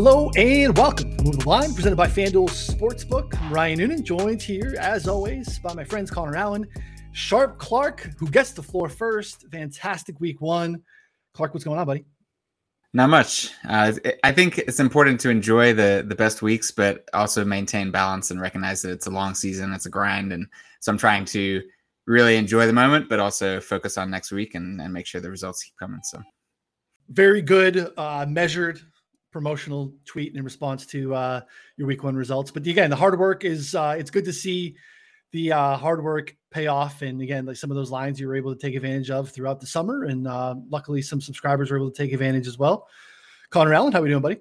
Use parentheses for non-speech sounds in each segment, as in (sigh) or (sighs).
Hello and welcome to Move the Line, presented by FanDuel Sportsbook. I'm Ryan Noonan, joined here as always by my friends Connor Allen, Sharp Clarke, who gets the floor first. Fantastic week one. Clarke, what's going on, buddy? Not much. Uh, I think it's important to enjoy the the best weeks, but also maintain balance and recognize that it's a long season, it's a grind, and so I'm trying to really enjoy the moment, but also focus on next week and, and make sure the results keep coming. So, very good, uh, measured promotional tweet in response to uh, your week one results. But again, the hard work is uh, it's good to see the uh, hard work pay off. And again, like some of those lines you were able to take advantage of throughout the summer, and uh, luckily some subscribers were able to take advantage as well. Connor Allen, how we doing, buddy?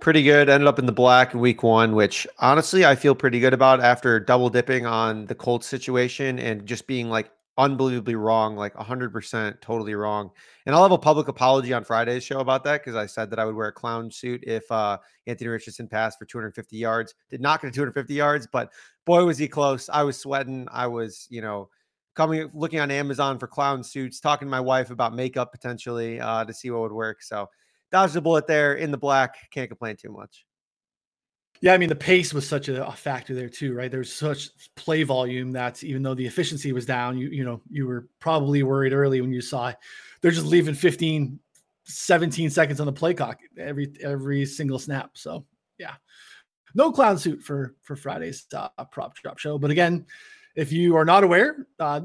Pretty good. Ended up in the black in week one, which honestly I feel pretty good about after double dipping on the Colts situation and just being like unbelievably wrong, like 100% totally wrong. And I'll have a public apology on Friday's show about that because I said that I would wear a clown suit if uh, Anthony Richardson passed for 250 yards. Did not get 250 yards, but boy, was he close. I was sweating. I was, you know, coming, looking on Amazon for clown suits, talking to my wife about makeup potentially uh, to see what would work. So dodged the bullet there in the black. Can't complain too much. Yeah, I mean the pace was such a, a, factor there too, right? There's such play volume that even though the efficiency was down, you you know you were probably worried early when you saw they're just leaving 15, 17 seconds on the play clock every every single snap. So yeah, no clown suit for for Friday's uh, prop drop show. But again, if you are not aware, uh,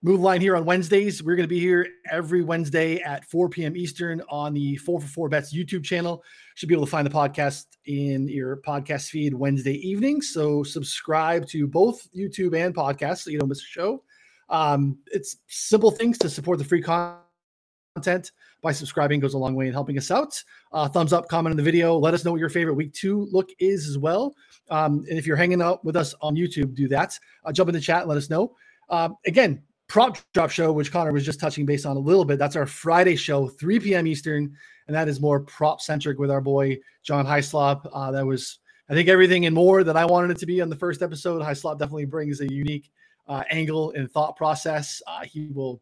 Move line here on Wednesdays. We're going to be here every Wednesday at 4 p.m. Eastern on the 4 for 4 Bets YouTube channel. Should be able to find the podcast in your podcast feed Wednesday evening. So subscribe to both YouTube and podcast so you don't miss a show. Um, it's simple things to support the free content by subscribing goes a long way in helping us out. Uh, thumbs up, comment in the video. Let us know what your favorite week two look is as well. Um, and if you're hanging out with us on YouTube, do that. Uh, jump in the chat, let us know. Uh, again, prop drop show, which Connor was just touching base on a little bit. That's our Friday show, 3 p.m. Eastern, and that is more prop centric with our boy John Hyslop. Uh, that was, I think, everything and more that I wanted it to be on the first episode. Hyslop definitely brings a unique uh, angle and thought process. Uh, he will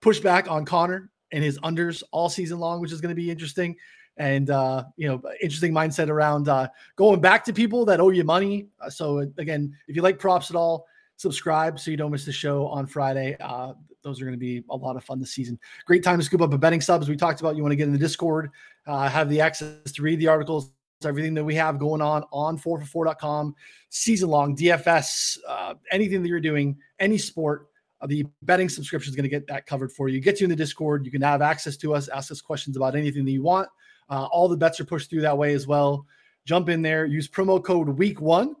push back on Connor and his unders all season long, which is going to be interesting. And uh, you know, interesting mindset around uh, going back to people that owe you money. Uh, so again, if you like props at all, subscribe so you don't miss the show on Friday. Uh, those are going to be a lot of fun this season. Great time to scoop up a betting sub. As we talked about, you want to get in the Discord, uh, have the access to read the articles, everything that we have going on on 4for4.com, season long, DFS, uh, anything that you're doing, any sport. Uh, the betting subscription is going to get that covered for you. Get you in the Discord. You can have access to us, ask us questions about anything that you want. Uh, all the bets are pushed through that way as well. Jump in there, use promo code week one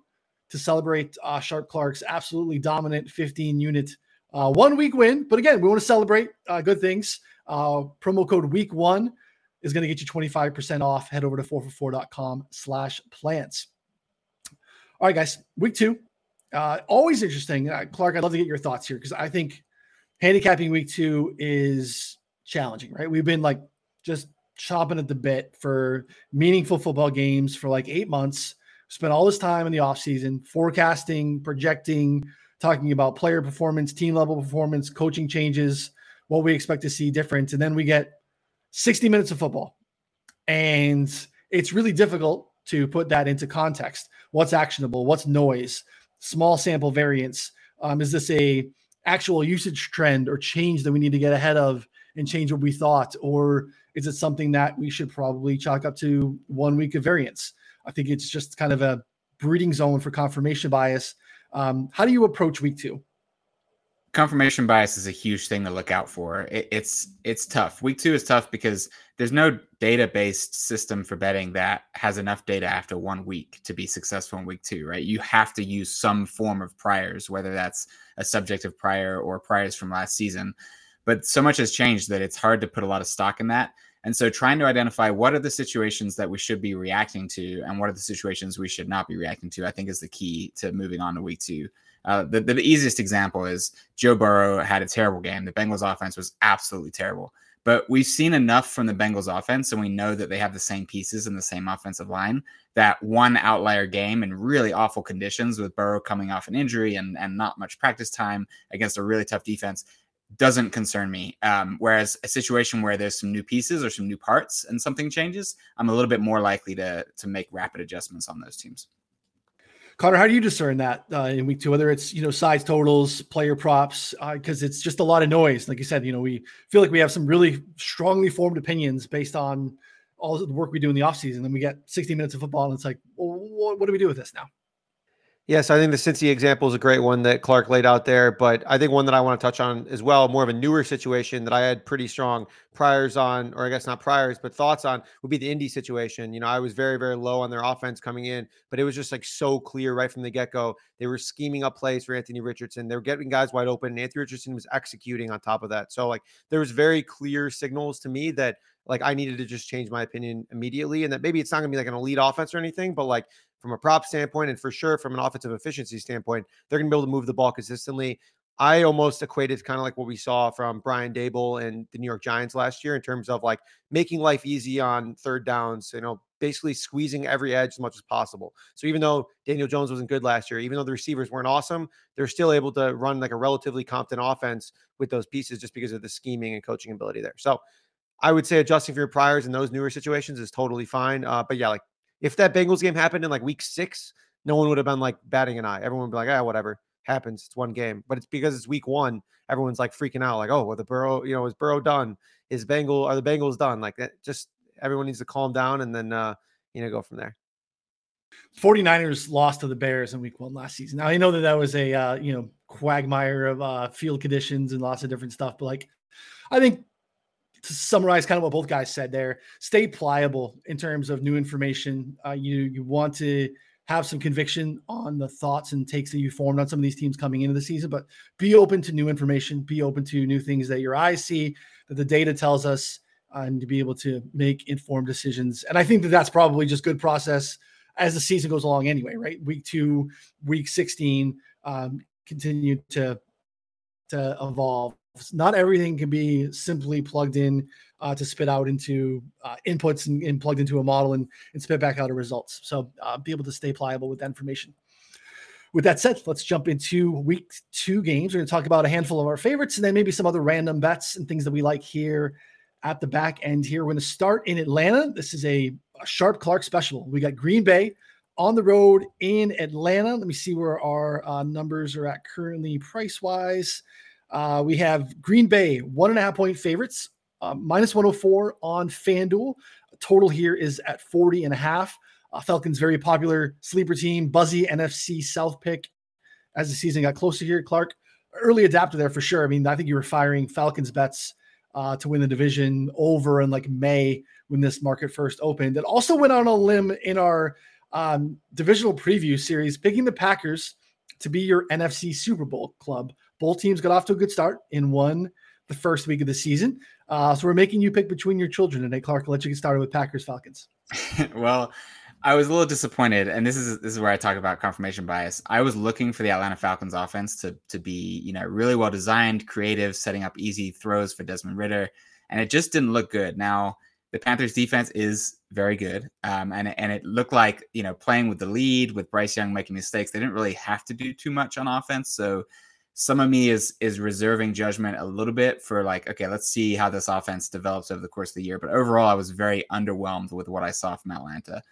to celebrate uh, Sharp Clarke's absolutely dominant 15 unit uh, one week win. But again, we want to celebrate uh, good things. Uh, promo code week one is going to get you 25% off. Head over to 4for4.com slash plans. All right, guys, week two. Uh, always interesting. Uh, Clarke, I'd love to get your thoughts here because I think handicapping week two is challenging, right? We've been like just chopping at the bit for meaningful football games for like eight months spent all this time in the offseason forecasting, projecting, talking about player performance, team level performance, coaching changes, what we expect to see different. And then we get 60 minutes of football. And it's really difficult to put that into context. What's actionable? What's noise? Small sample variance. Um, is this a actual usage trend or change that we need to get ahead of and change what we thought? Or is it something that we should probably chalk up to one week of variance? I think it's just kind of a breeding zone for confirmation bias. Um, how do you approach week two? Confirmation bias is a huge thing to look out for. It, it's it's tough. Week two is tough because there's no data based system for betting that has enough data after one week to be successful in week two. Right? You have to use some form of priors, whether that's a subjective prior or priors from last season. But so much has changed that it's hard to put a lot of stock in that. And so trying to identify what are the situations that we should be reacting to and what are the situations we should not be reacting to, I think is the key to moving on to week two. Uh, the, the easiest example is Joe Burrow had a terrible game. The Bengals offense was absolutely terrible. But we've seen enough from the Bengals offense, and we know that they have the same pieces and the same offensive line. That one outlier game in really awful conditions with Burrow coming off an injury and, and not much practice time against a really tough defense doesn't concern me. Um, whereas a situation where there's some new pieces or some new parts and something changes, I'm a little bit more likely to to make rapid adjustments on those teams. Connor, how do you discern that uh, in week two? Whether it's you know size totals, player props, because uh, it's just a lot of noise. Like you said, you know we feel like we have some really strongly formed opinions based on all the work we do in the offseason. Then we get 60 minutes of football, and it's like, well, what, what do we do with this now? Yes, I think the Cincy example is a great one that Clarke laid out there. But I think one that I want to touch on as well, more of a newer situation that I had pretty strong priors on, or I guess not priors, but thoughts on would be the Indy situation. You know, I was very, very low on their offense coming in, but it was just like so clear right from the get go. They were scheming up plays for Anthony Richardson. They were getting guys wide open, and Anthony Richardson was executing on top of that. So, like, there was very clear signals to me that like I needed to just change my opinion immediately, and that maybe it's not gonna be like an elite offense or anything, but like from a prop standpoint, and for sure from an offensive efficiency standpoint, they're gonna be able to move the ball consistently. I almost equated kind of like what we saw from Brian Daboll and the New York Giants last year in terms of like making life easy on third downs, you know, basically squeezing every edge as much as possible. So even though Daniel Jones wasn't good last year, even though the receivers weren't awesome, they're still able to run like a relatively competent offense with those pieces just because of the scheming and coaching ability there. So I would say adjusting for your priors in those newer situations is totally fine. Uh, but yeah, like if that Bengals game happened in like week six, no one would have been like batting an eye. Everyone would be like, ah, whatever happens. It's one game. But it's because it's week one. Everyone's like freaking out, like, oh, well, the Burrow, you know, is Burrow done? Is Bengal are the Bengals done? Like that just everyone needs to calm down and then uh, you know, go from there. 49ers lost to the Bears in week one last season. Now I know that that was a uh, you know quagmire of uh, field conditions and lots of different stuff, but like I think to summarize kind of what both guys said there, stay pliable in terms of new information. Uh, you you want to have some conviction on the thoughts and takes that you formed on some of these teams coming into the season, but be open to new information, be open to new things that your eyes see, that the data tells us, uh, and to be able to make informed decisions. And I think that that's probably just good process as the season goes along anyway, right? Week two, week 16, um, continue to to evolve not everything can be simply plugged in uh, to spit out into uh, inputs and, and, plugged into a model and, and spit back out a results. So uh, be able to stay pliable with that information. With that said, let's jump into week two games. We're going to talk about a handful of our favorites and then maybe some other random bets and things that we like here at the back end here. We're going to start in Atlanta. This is a, a Sharp Clarke special. We got Green Bay on the road in Atlanta. Let me see where our uh, numbers are at currently price wise. Uh, we have Green Bay, one and a half point favorites, uh, minus 104 on FanDuel. Total here is at 40 and a half. Uh, Falcons, very popular sleeper team, buzzy NFC South pick as the season got closer here. Clarke, early adapter there for sure. I mean, I think you were firing Falcons bets uh, to win the division over in like May when this market first opened. It also went on a limb in our um, divisional preview series, picking the Packers to be your NFC Super Bowl club. Both teams got off to a good start in one the first week of the season. Uh, so we're making you pick between your children today, Clarke. I'll let you get started with Packers Falcons. (laughs) well, I was a little disappointed, and this is this is where I talk about confirmation bias. I was looking for the Atlanta Falcons offense to to be you know really well designed, creative, setting up easy throws for Desmond Ridder, and it just didn't look good. Now the Panthers defense is very good, um, and and it looked like you know playing with the lead with Bryce Young making mistakes, they didn't really have to do too much on offense, so some of me is is reserving judgment a little bit for like okay let's see how this offense develops over the course of the year. But overall i was very underwhelmed with what i saw from atlanta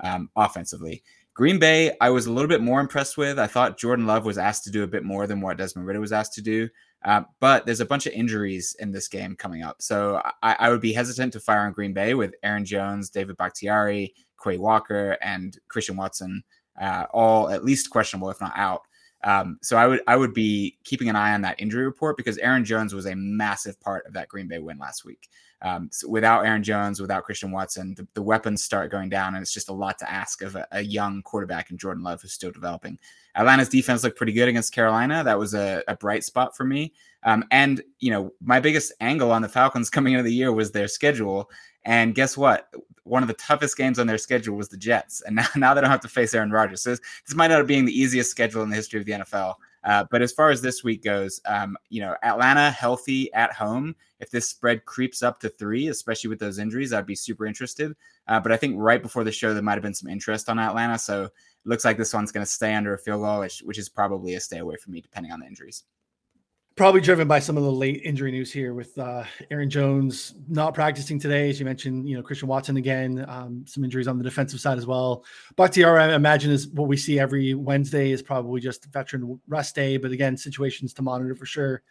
um, offensively. Green bay i was a little bit more impressed with. I thought jordan love was asked to do a bit more than what desmond Ridder was asked to do. Uh, but there's a bunch of injuries in this game coming up. So I, I, would be hesitant to fire on green bay with aaron jones david bakhtiari quay walker and christian watson uh, all at least questionable if not out um, so I would I would be keeping an eye on that injury report because Aaron Jones was a massive part of that Green Bay win last week. Um, so without Aaron Jones, without Christian Watson, the, the, weapons start going down, and it's just a lot to ask of a, a, young quarterback in Jordan Love who's still developing. Atlanta's defense looked pretty good against Carolina. That was a, a bright spot for me. Um, and you know, my biggest angle on the Falcons coming into the year was their schedule. And guess what? One of the toughest games on their schedule was the Jets. And (laughs) now, now they don't have to face Aaron Rodgers. So this, this might not be being the easiest schedule in the history of the NFL. Uh, but as far as this week goes, um, you know, Atlanta healthy at home. If this spread creeps up to three, especially with those injuries, I'd be super interested. Uh, but I think right before the show, there might have been some interest on Atlanta. So it looks like this one's going to stay under a field goal, which, which is probably a stay away from me, depending on the injuries. Probably driven by some of the late injury news here with uh, Aaron Jones not practicing today, as you mentioned. You know, Christian Watson again, um, some injuries on the defensive side as well. Bakhtiari, I imagine, is what we see every Wednesday is probably just veteran rest day, but again, situations to monitor for sure.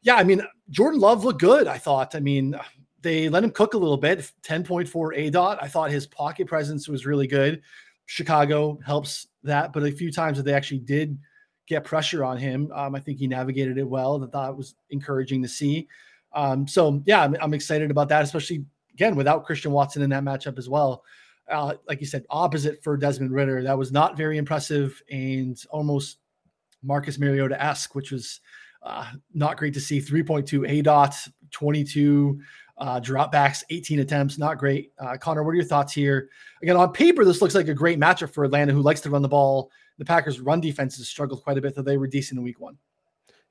Yeah, I mean, Jordan Love looked good. I thought. I mean, they let him cook a little bit. Ten point four a dot. I thought his pocket presence was really good. Chicago helps that, but a few times that they actually did get pressure on him. Um, I think he navigated it well. That that was encouraging to see. Um, so yeah, I'm, I'm, excited about that, especially again without Christian Watson in that matchup as well. Uh, like you said, opposite for Desmond Ridder, that was not very impressive and almost Marcus Mariota esque, which was uh, not great to see. 3.2 A dot, 22 uh, dropbacks, 18 attempts, not great. Uh, Connor, what are your thoughts here? Again, on paper, this looks like a great matchup for Atlanta, who likes to run the ball the Packers' run defenses struggled quite a bit, though they were decent in week one.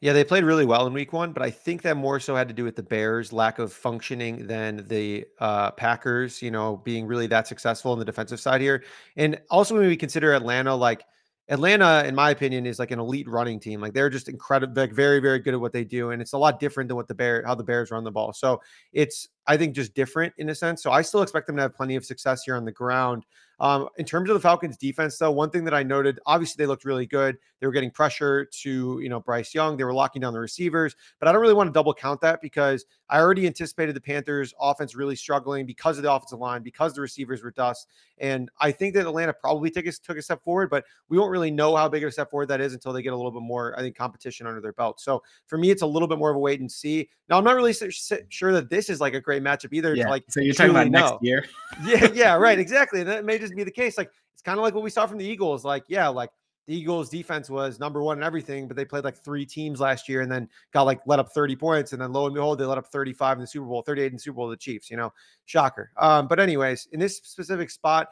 Yeah, they played really well in week one, but I think that more so had to do with the Bears' lack of functioning than the uh, Packers, you know, being really that successful on the defensive side here. And also, when we consider Atlanta, like Atlanta, in my opinion, is like an elite running team. Like they're just incredible, like very, very good at what they do, and it's a lot different than what the Bear, how the Bears run the ball. So it's, I think, just different in a sense. So I still expect them to have plenty of success here on the ground. Um, in terms of the Falcons defense, though, one thing that I noted, obviously they looked really good. They were getting pressure to, you know, Bryce Young. They were locking down the receivers, but I don't really want to double count that because I already anticipated the Panthers offense really struggling because of the offensive line, because the receivers were dust. And I think that Atlanta probably took a, took a step forward, but we won't really know how big of a step forward that is until they get a little bit more, I think, competition under their belt. So for me, it's a little bit more of a wait and see. Now, I'm not really sure that this is like a great matchup either. Yeah. Like, so you're talking about next year? yeah, yeah, right, (laughs) exactly. And that may just be the case. Like, it's kind of like what we saw from the Eagles. Like, yeah, like the Eagles defense was number one in everything, but they played like three teams last year and then got like let up 30 points. And then lo and behold, they let up 35 in the Super Bowl, 38 in the Super Bowl, the Chiefs, you know, shocker. Um, but anyways, in this specific spot,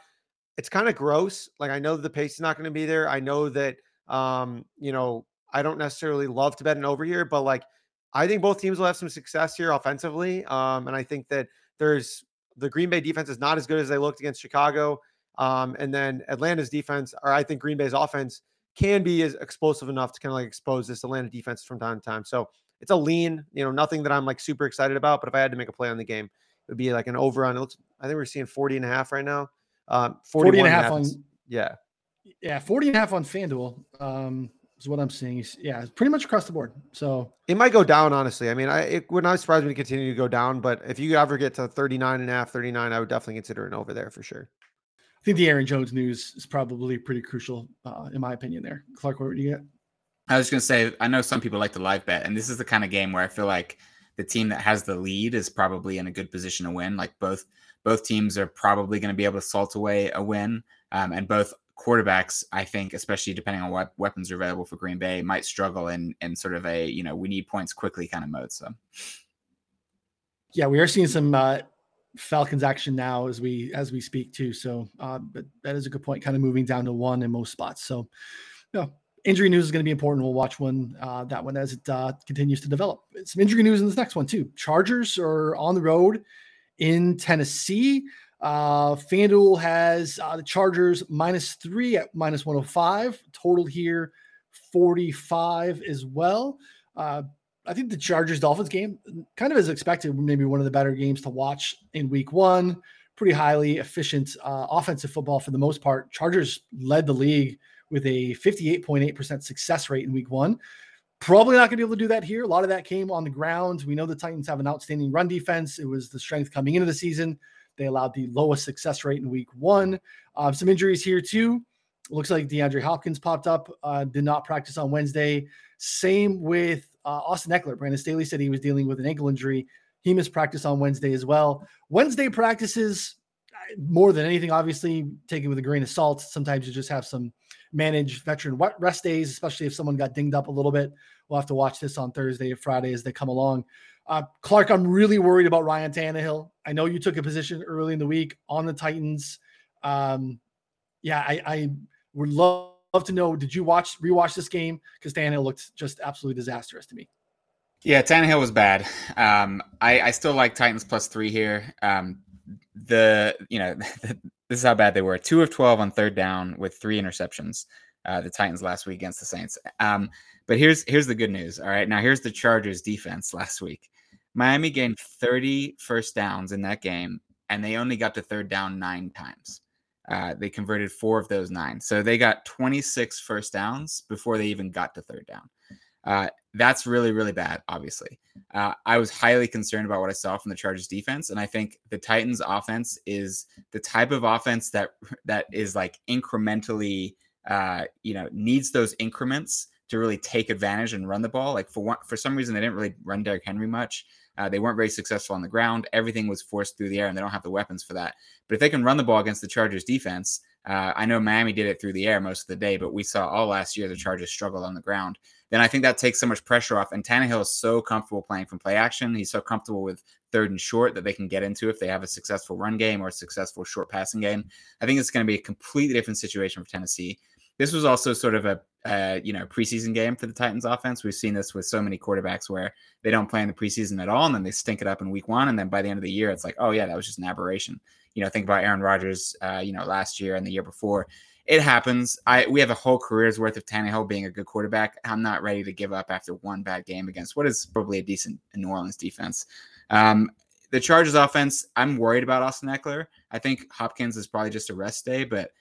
it's kind of gross. Like I know the pace is not going to be there. I know that, um, you know, I don't necessarily love to bet an over here, but like, I think both teams will have some success here offensively. Um, and I think that there's the Green Bay defense is not as good as they looked against Chicago. Um, and then Atlanta's defense, or I think Green Bay's offense, can be as explosive enough to kind of like expose this Atlanta defense from time to time. So it's a lean, you know, nothing that I'm like super excited about. But if I had to make a play on the game, it would be like an over on. It looks, I think we're seeing 40 and a half right now. Um, 40 and a half, on, yeah. Yeah, 40 and a half on FanDuel. Um, is what I'm seeing. Yeah, it's pretty much across the board. So it might go down, honestly. I mean, I it would not surprise me to continue to go down, but if you ever get to 39 and a half, 39, I would definitely consider an over there for sure. I think the Aaron Jones news is probably pretty crucial, uh, in my opinion. There, Clarke, what do you get? I was going to say, I know some people like to live bet, and this is the kind of game where I feel like the team that has the lead is probably in a good position to win. Like both both teams are probably going to be able to salt away a win, um, and both quarterbacks, I think, especially depending on what weapons are available for Green Bay, might struggle in in sort of a you know we need points quickly kind of mode. So, yeah, we are seeing some uh, Falcons action now as we as we speak too. So, uh, but that is a good point. Kind of moving down to one in most spots. So, yeah, injury news is going to be important. We'll watch one uh, that one as it uh, continues to develop. Some injury news in this next one too. Chargers are on the road in Tennessee. Uh, FanDuel has uh, the Chargers minus three at minus 105. Total here 45 as well. Uh, I think the Chargers Dolphins game, kind of as expected, maybe one of the better games to watch in week one. Pretty highly efficient uh, offensive football for the most part. Chargers led the league with a 58.8% success rate in week one. Probably not going to be able to do that here. A lot of that came on the ground. We know the Titans have an outstanding run defense. It was the strength coming into the season. They allowed the lowest success rate in week one. Uh, some injuries here, too. Looks like DeAndre Hopkins popped up, uh, did not practice on Wednesday. Same with uh, Austin Ekeler. Brandon Staley said he was dealing with an ankle injury. He missed practice on Wednesday as well. Wednesday practices, more than anything, obviously, taken with a grain of salt. Sometimes you just have some managed veteran rest days, especially if someone got dinged up a little bit. We'll have to watch this on Thursday or Friday as they come along. Uh, Clarke, I'm really worried about Ryan Tannehill. I know you took a position early in the week on the Titans. Um, yeah, I, I would love love to know did you watch rewatch this game because Tannehill looked just absolutely disastrous to me. Yeah, Tannehill was bad. Um, I, I still like Titans plus three here. Um, the you know (laughs) this is how bad they were: two of twelve on third down with three interceptions. uh, the Titans last week against the Saints. Um, but here's here's the good news. All right, now here's the Chargers defense (laughs) last week. Miami gained 30 first downs in that game, and they only got to third down nine times. Uh, they converted four of those nine, so they got 26 first downs before they even got to third down. Uh, that's really, really bad, obviously. Uh, I was highly concerned about what I saw from the Chargers defense. And I think the Titans offense is the type of offense that (laughs) that is like incrementally uh, you know, needs those increments to really take advantage and run the ball. Like for one, for some reason, they didn't really run Derrick Henry much. Uh, they weren't very successful on the ground. Everything was forced through the air, and they don't have the weapons for that. But if they can run the ball against the Chargers defense, uh, I know Miami did it through the air most of the day, but we saw all last year the Chargers struggled on the ground. Then I think that takes so much pressure off. And Tannehill is so comfortable playing from play action. He's so comfortable with third and short that they can get into if they have a successful run game or a successful short passing game. I think it's going to be a completely different situation for Tennessee. This was also sort of a uh, you know preseason game for the Titans offense. We've seen this with so many quarterbacks where they don't play in the preseason at all, and then they stink it up in week one, and then by the end of the year, it's like, oh yeah, that was just an aberration. You know, think about Aaron Rodgers, uh, you know, last year and the year before. It happens. I we have a whole career's worth of Tannehill being a good quarterback. I'm not ready to give up after one bad game against what is probably a decent New Orleans defense. Um, the Chargers offense, I'm worried about Austin Ekeler. I think Hopkins is probably just a rest day, but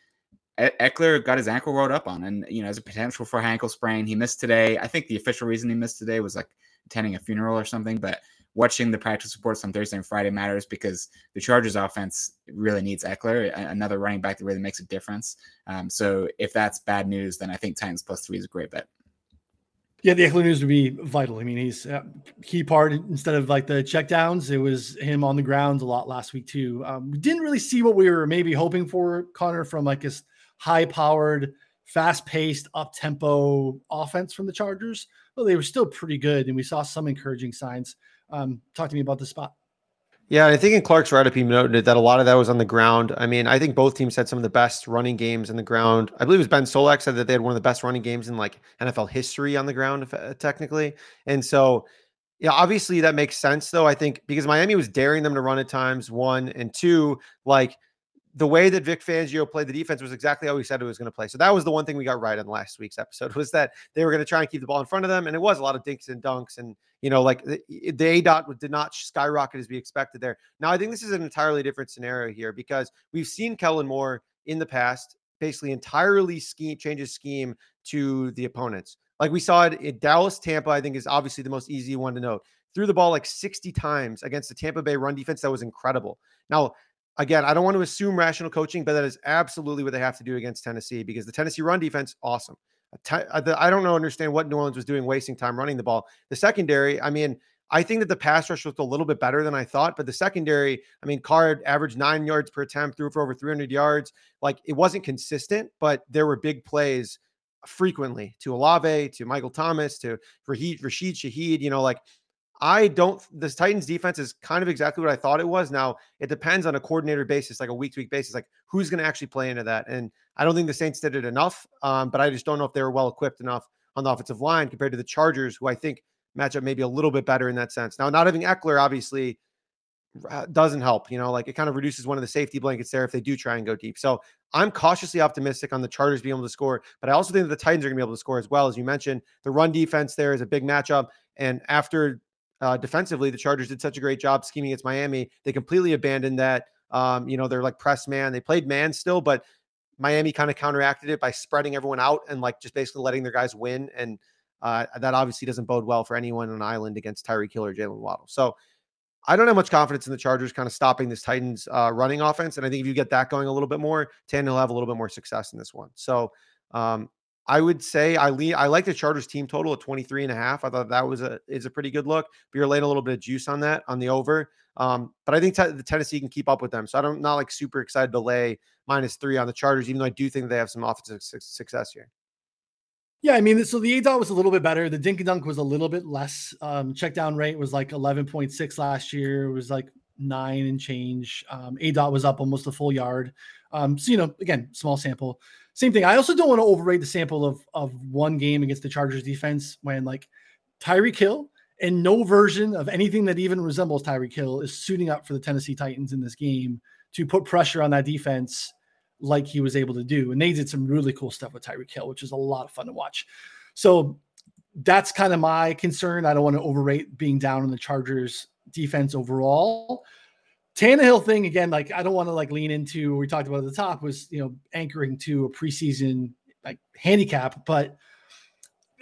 Ekeler got his ankle rolled up on, and you know, has a potential for ankle sprain. He missed today. I think the official reason he missed today was like attending a funeral or something. But watching the practice reports on Thursday and Friday matters because the Chargers offense really needs Ekeler, another running back that really makes a difference. Um, so if that's bad news, then I think Titans plus three is a great bet. Yeah, the Ekeler news would be vital. I mean, he's a key part instead of like the checkdowns. It was him on the ground a lot last week too. Um, we didn't really see what we were maybe hoping for, Connor, from like his high powered, fast paced, up tempo offense from the Chargers. Well, they were still pretty good, and we saw some encouraging signs. Um, talk to me about the spot. Yeah, I think in Clarke's write up, he noted that a lot of that was on the ground. I mean, I think both teams had some of the best running games in the ground. I believe it was Ben Solak said that they had one of the best running games in like NFL history on the ground, uh, technically. And so, yeah, obviously that makes sense, though. I think because Miami was daring them to run at times, one and two, like the way that Vic Fangio played the defense was exactly how he said it was going to play. So that was the one thing we got right on last week's episode (laughs) was that they were going to try and keep the ball in front of them, and it was a lot of dinks and dunks, and you know, like the, the A dot did not skyrocket as we expected there. Now I think this is an entirely different scenario here because we've seen Kellen Moore in the past basically entirely scheme changes scheme to the opponents. Like we saw it in Dallas, Tampa. I think is obviously the most easy one to note. Threw the ball like 60 times against the Tampa Bay run defense that was incredible. Now again, I don't want to assume rational coaching, but that is absolutely what they have to do against Tennessee because the Tennessee run defense, awesome. Uh, I don't know, understand what New Orleans was doing, wasting time running the ball. The secondary, I mean, I think that the pass rush looked a little bit better than I thought, but the secondary, I mean, Carr averaged nine yards per attempt, threw for over 300 yards. Like it wasn't consistent, but there were big plays frequently to Olave, to Michael Thomas, to Rashid, Rashid Shaheed. You know, like I don't. This Titans defense is kind of exactly what I thought it was. Now it depends on a coordinator basis, like a week to week basis, like who's going to actually play into that. And I don't think the Saints did it enough. Um, but I just don't know if they were well equipped enough on the offensive line compared to the Chargers, who I think match up maybe a little bit better in that sense. Now, not having Ekeler obviously uh, doesn't help. You know, like it kind of reduces one of the safety blankets there if they do try and go deep. So I'm cautiously optimistic on the Chargers being able to score, but I also think that the Titans are going to be able to score as well. As you mentioned, the run defense there is a big matchup. And after uh, defensively, the Chargers did such a great job scheming against Miami. They completely abandoned that. Um, you know, they're like press man. They played man still, but Miami kind of counteracted it by spreading everyone out and like just basically letting their guys win. And uh, that obviously doesn't bode well for anyone on an island against Tyreek Hill or Jaylen Waddle. So I don't have much confidence in the Chargers kind of stopping this Titans uh, running offense. And I think if you get that going a little bit more, Tannehill will have a little bit more success in this one. So um, I would say I I like the Chargers team total at 23 and a half. I thought that was a is a pretty good look. But you're laying a little bit of juice on that on the over. Um, but I think t- the Tennessee can keep up with them. So I'm not like super excited to lay minus three on the Chargers, even though I do think they have some offensive su- success here. Yeah, I mean, so the A dot was a little bit better. The dink and dunk was a little bit less. Um, check down rate was like 11.6 last year. It was like nine and change. Um, A dot was up almost a full yard. Um, so you know, again, small sample same thing. I also don't want to overrate the sample of of one game against the Chargers defense when like Tyreek Hill and no version of anything that even resembles Tyreek Hill is suiting up for the Tennessee Titans in this game to put pressure on that defense like he was able to do. And they did some really cool stuff with Tyreek Hill, which is a lot of fun to watch. So that's kind of my concern. I don't want to overrate being down on the Chargers defense overall. Tannehill thing again, like I don't want to like lean into we talked about at the top was you know anchoring to a preseason like handicap, but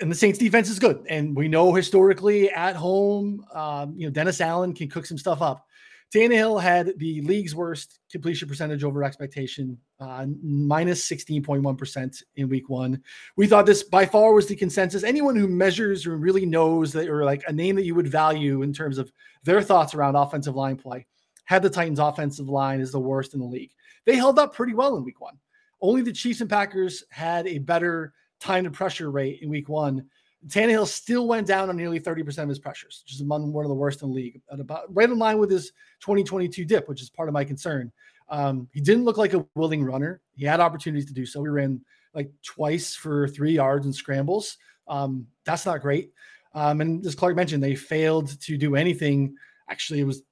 and the Saints defense is good, and we know historically at home, um, you know Dennis Allen can cook some stuff up. Tannehill had the league's worst completion percentage over expectation, uh, minus 16.1% in week one. We thought this by far was the consensus. Anyone who measures or really knows that, or like a name that you would value in terms of their thoughts around offensive line play, had the Titans' offensive line is the worst in the league. They held up pretty well in week one. Only the Chiefs and Packers had a better time to pressure rate in week one Tannehill still went down on nearly 30% of his pressures, which is among one of the worst in the league, about right in line with his 2022 dip, which is part of my concern. Um, he didn't look like a willing runner. He had opportunities to do so. We ran like twice for three yards in scrambles. Um, that's not great. Um, and as Clarke mentioned, they failed to do anything. Actually, it was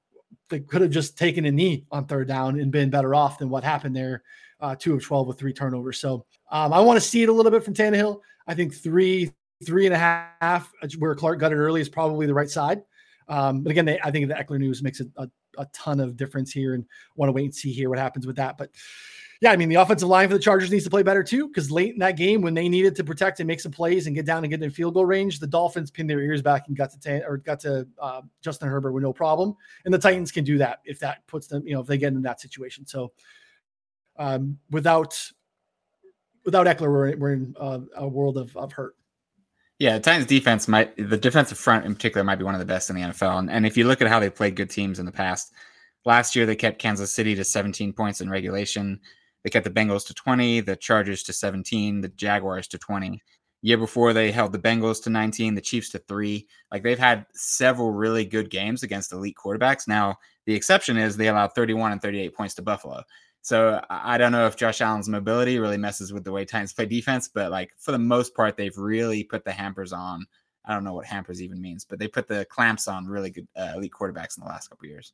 they could have just taken a knee on third down and been better off than what happened there. Uh, two of 12 with three turnovers. So um, I want to see it a little bit from Tannehill. I think three, three and a half, uh, where Clarke got it early, is probably the right side. Um, but again, they, I think the Ekeler news makes a, a, a, ton of difference here, and want to wait and see here what happens with that. But yeah, I mean, the offensive line for the Chargers needs to play better too, because late in that game, when they needed to protect and make some plays and get down and get in field goal range, the Dolphins pinned their ears back and got to ten, or got to uh, Justin Herbert with no problem, and the Titans can do that if that puts them, you know, if they get in that situation. So um, without without Ekeler, we're, we're in uh, a world of, of hurt. Yeah, the Titans defense might the defensive front in particular might be one of the best in the NFL. And, and if you look at how they played good teams in the past, last year they kept Kansas City to 17 points in regulation. They kept the Bengals to 20, the Chargers to 17, the Jaguars to 20. Year before they held the Bengals to 19, the Chiefs to 3. Like they've had several really good games against elite quarterbacks. Now, the exception is they allowed 31 and 38 points to Buffalo. So I don't know if Josh Allen's mobility really messes with the way Titans play defense, but like for the most part, they've really put the hampers on. I don't know what hampers even means, but they put the clamps on really good uh, elite quarterbacks in the last couple years.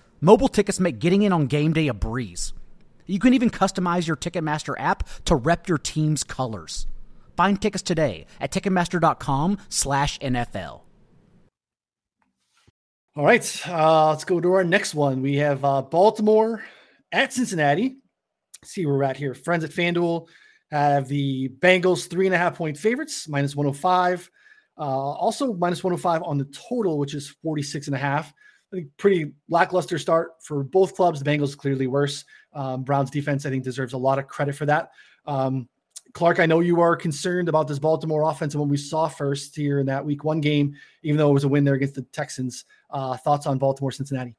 mobile tickets make getting in on game day a breeze. You can even customize your Ticketmaster app to rep your team's colors. Find tickets today at ticketmaster.com/nfl. All right, uh, let's go to our next one. We have uh, Baltimore at Cincinnati. See where we're at here. Friends at FanDuel have the Bengals three and a half point favorites, minus 105. Uh, also minus 105 on the total, which is 46 and a half. I think pretty lackluster start for both clubs. The Bengals clearly worse. Um, Browns defense, I think, deserves a lot of credit for that. Um, Clark, I know you are concerned about this Baltimore offense and what we saw first here in that week one game, even though it was a win there against the Texans. Uh, thoughts on Baltimore, Cincinnati?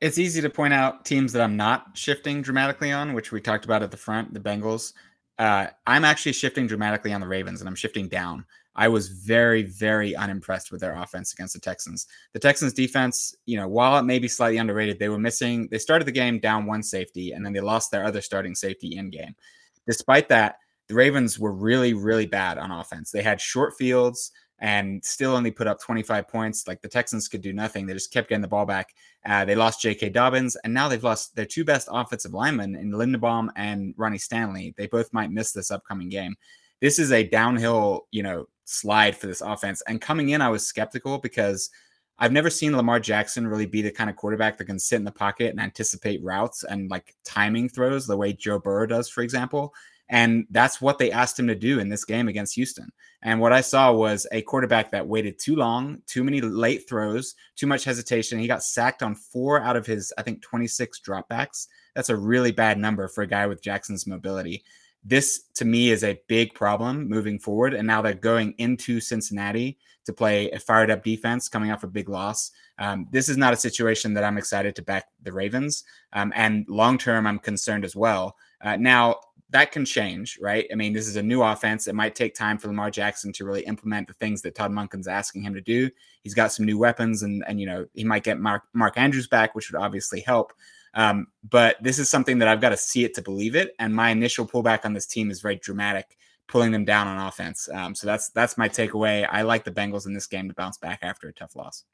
It's easy to point out teams that I'm not shifting dramatically on, which we talked about at the front, the Bengals. Uh, I'm actually shifting dramatically on the Ravens and I'm shifting down. I was very, very unimpressed with their offense against the Texans. The Texans defense, you know, while it may be slightly underrated, they were missing, they started the game down one safety and then they lost their other starting safety in game. Despite that, the Ravens were really, really bad on offense. They had short fields and still only put up 25 points. Like the Texans could do nothing. They just kept getting the ball back. Uh, they lost J.K. Dobbins, and now they've lost their two best offensive linemen in Linderbaum and Ronnie Stanley. They both might miss this upcoming game. This is a downhill, you know, slide for this offense. And coming in, I was skeptical because I've never seen Lamar Jackson really be the kind of quarterback that can sit in the pocket and anticipate routes and like timing throws the way Joe Burrow does, for example. And that's what they asked him to do in this game against Houston. And what I saw was a quarterback that waited too long, too many late throws, too much hesitation. He got sacked on four out of his, I think, 26 dropbacks. That's a really bad number for a guy with Jackson's mobility. This to me is a big problem moving forward. And now they're going into Cincinnati to play a fired up defense coming off a big loss. Um, this is not a situation that I'm excited to back the Ravens. Um, and long term, I'm concerned as well. Uh, now, that can change, right? I mean, this is a new offense. It might take time for Lamar Jackson to really implement the things that Todd Monken's asking him to do. He's got some new weapons, and and you know he might get Mark Mark Andrews back, which would obviously help. Um, but this is something that I've got to see it to believe it. And my initial pullback on this team is very dramatic, pulling them down on offense. Um, so that's that's my takeaway. I like the Bengals in this game to bounce back after a tough loss.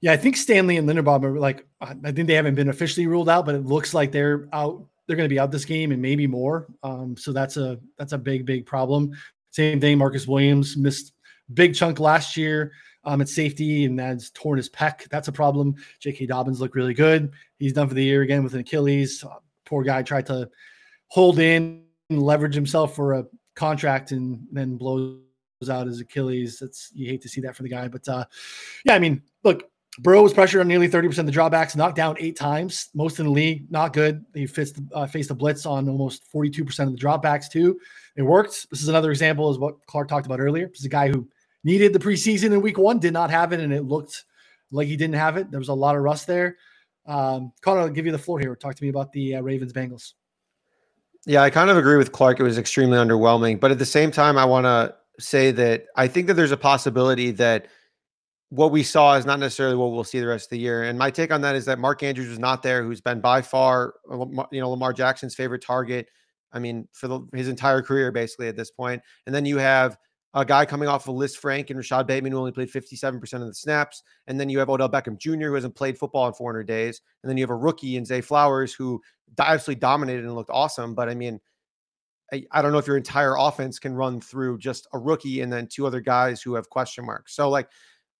Yeah, I think Stanley and Linderbaum are like I think they haven't been officially ruled out, but it looks like they're out. They're going to be out this game and maybe more. Um, so that's a that's a big big problem. Same thing. Marcus Williams missed big chunk last year um, at safety and that's torn his pec. That's a problem. J.K. Dobbins looked really good. He's done for the year again with an Achilles. Uh, poor guy tried to hold in and leverage himself for a contract and then blows out his Achilles. That's you hate to see that for the guy, but uh, yeah, I mean, look, Burrow was pressured on nearly 30% of the dropbacks, knocked down eight times, most in the league. Not good. He faced, uh, faced a blitz on almost 42% of the dropbacks, too. It worked. This is another example, is what Clarke talked about earlier. This is a guy who needed the preseason in week one, did not have it, and it looked like he didn't have it. There was a lot of rust there. Um, Connor, I'll give you the floor here. Talk to me about the uh, Ravens Bengals. Yeah, I kind of agree with Clarke. It was extremely underwhelming. But at the same time, I want to say that I think that there's a possibility that what we saw is not necessarily what we'll see the rest of the year. And my take on that is that Mark Andrews was not there, who's been by far, you know, Lamar Jackson's favorite target. I mean, for the, his entire career, basically at this point. And then you have a guy coming off of Frank and Rashod Bateman who only played 57% of the snaps. And then you have Odell Beckham Jr., who hasn't played football in 400 days. And then you have a rookie in Zay Flowers who absolutely dominated and looked awesome. But I mean, I, I, don't know if your entire offense can run through just a rookie and then two other guys who have question marks. So, like,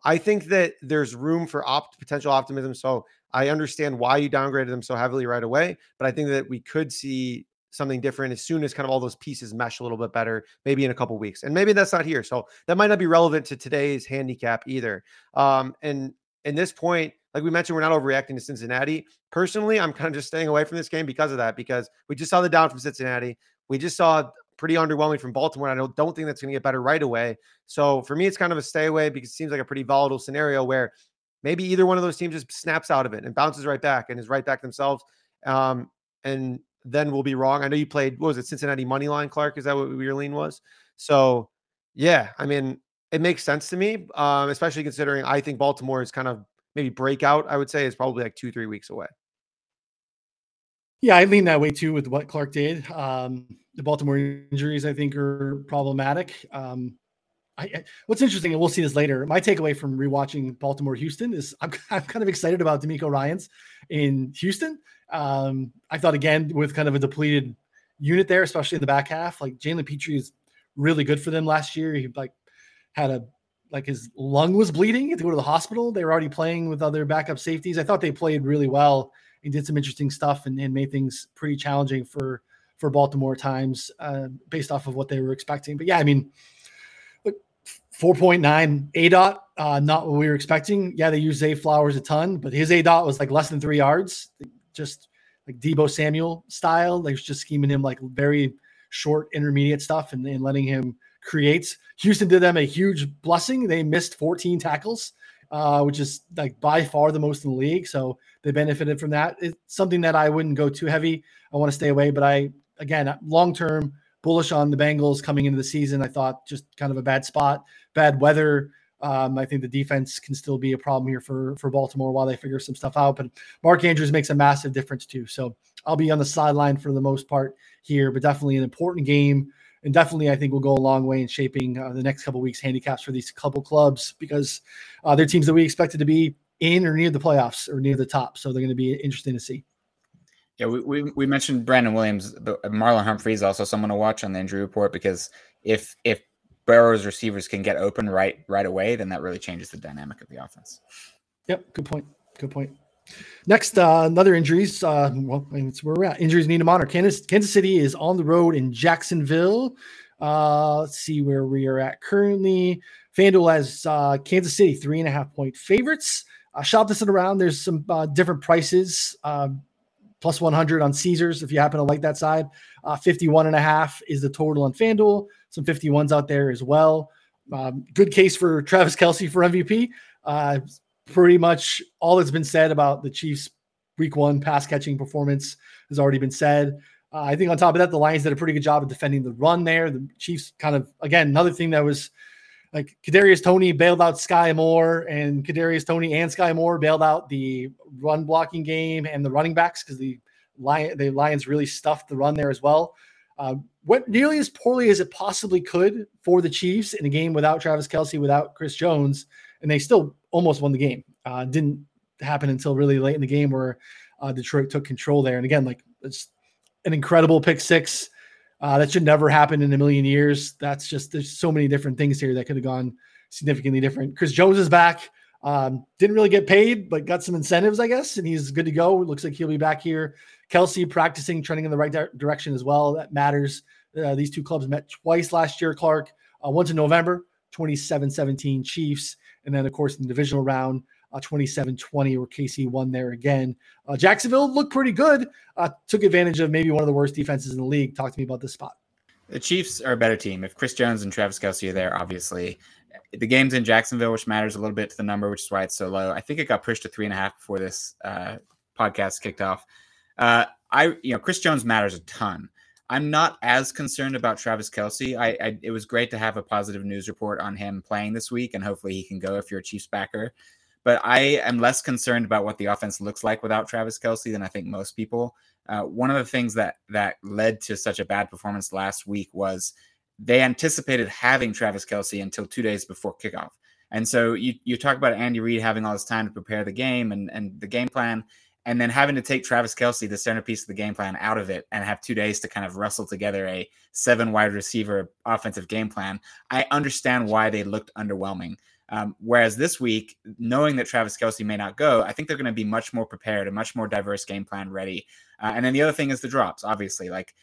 I think that there's room for opt potential optimism. So I understand why you downgraded them so heavily right away, but I think that we could see something different as soon as kind of all those pieces mesh a little bit better, maybe in a couple weeks. And maybe that's not here. So that might not be relevant to today's handicap either. Um, and in this point, like we mentioned, we're not overreacting to Cincinnati. Personally, I'm kind of just staying away from this game because of that, because we just saw the down from Cincinnati. We just saw pretty underwhelming from Baltimore. I don't, don't think that's going to get better right away. So for me, it's kind of a stay away because it seems like a pretty volatile scenario where maybe either one of those teams just snaps out of it and bounces right back and is right back themselves. Um, and then we'll be wrong. I know you played, what was it, Cincinnati money line, Clarke? Is that what your lean was? So, yeah, I mean, it makes sense to me, um, especially considering I think Baltimore is kind of maybe breakout, I would say, is probably like two, three weeks away. Yeah, I lean that way too with what Clarke did. Um, the Baltimore injuries, I think, are problematic. Um, I, what's interesting, and we'll see this later. My takeaway from rewatching Baltimore Houston is I'm, (laughs) I'm kind of excited about DeMeco Ryans in Houston. Um, I thought again with kind of a depleted unit there, especially in the back half. Like Jalen Pitre is really good for them last year. He like had a like his lung was bleeding. He had to go to the hospital. They were already playing with other backup safeties. I thought they played really well and did some interesting stuff and, and made things pretty challenging for for Baltimore times uh, based off of what they were expecting. But yeah, I mean, 4.9 A dot, uh, not what we were expecting. Yeah, they use Zay Flowers a ton, but his A dot was like less than three yards, just like Deebo Samuel style. They was just scheming him like very short intermediate stuff and, and letting him create. Houston did them a huge blessing. They missed 14 tackles, uh, which is like by far the most in the league. So they benefited from that. It's something that I wouldn't go too heavy. I want to stay away, but I again long term bullish on the Bengals coming into the season. I thought just kind of a bad spot, bad weather. Um, I think the defense can still be a problem here for for Baltimore while they figure some stuff out. But Mark Andrews makes a massive difference too. So I'll be on the sideline for the most part here, but definitely an important game, and definitely I think will go a long way in shaping uh, the next couple weeks handicaps for these couple clubs because uh, they're teams that we expected to be in or near the playoffs or near the top. So they're going to be interesting to see. Yeah, we, we, we mentioned Brandon Williams, but Marlon Humphrey is also someone to watch on the injury report because if if Burrow's receivers can get open right right away, then that really changes the dynamic of the offense. Yep, good point. Good point. Next, uh, another injuries. Uh, well, it's where we're at. Injuries need to monitor. Kansas, Kansas City is on the road in Jacksonville. Uh, let's see where we are at currently. FanDuel has uh, Kansas City three and a half point favorites. I shop this around. There's some uh, different prices. Um, plus 100 on Caesars if you happen to like that side. Uh, 51 and a half is the total on FanDuel. Some 51s out there as well. Um, good case for Travis Kelce for MVP. Uh, pretty much all that's been said about the Chiefs' week one pass catching performance has already been said. Uh, I think on top of that, the Lions did a pretty good job of defending the run there. The Chiefs kind of again another thing that was like Kadarius Toney bailed out Skyy Moore, and Kadarius Toney and Skyy Moore bailed out the run blocking game and the running backs because the Lion the Lions really stuffed the run there as well. Uh, went nearly as poorly as it possibly could for the Chiefs in a game without Travis Kelce, without Chris Jones, and they still almost won the game. Uh, didn't happen until really late in the game where uh, Detroit took control there. And again, like it's an incredible pick six. Uh, that should never happen in a million years. That's just there's so many different things here that could have gone significantly different. Chris Jones is back. Um, didn't really get paid, but got some incentives, I guess, and he's good to go. It looks like he'll be back here. Kelce practicing, trending in the right di- direction as well. That matters. Uh, these two clubs met twice last year, Clarke. Uh, once in November, 27 17 Chiefs. And then, of course, in the divisional round, uh, 27-20 where KC won there again. Uh, Jacksonville looked pretty good. Uh, took advantage of maybe one of the worst defenses in the league. Talk to me about this spot. The Chiefs are a better team. If Chris Jones and Travis Kelce are there, obviously. The game's in Jacksonville, which matters a little bit to the number, which is why it's so low. I think it got pushed to three and a half before this uh, podcast kicked off. Uh, I, you know, Chris Jones matters a ton. I'm not as concerned about Travis Kelce. I, I, it was great to have a positive news report on him playing this week, and hopefully he can go if you're a Chiefs backer. But I am less concerned about what the offense looks like without Travis Kelce than I think most people. Uh, one of the things that that led to such a bad performance last week was they anticipated having Travis Kelce until two days before kickoff. And so you you talk about Andy Reid having all this time to prepare the game and and the game plan, and then having to take Travis Kelce, the centerpiece of the game plan, out of it and have two days to kind of wrestle together a seven wide receiver offensive game plan. I understand why they looked underwhelming. Um, whereas this week, knowing that Travis Kelce may not go, I think they're going to be much more prepared, a much more diverse game plan ready. Uh, and then the other thing is the drops, obviously. Like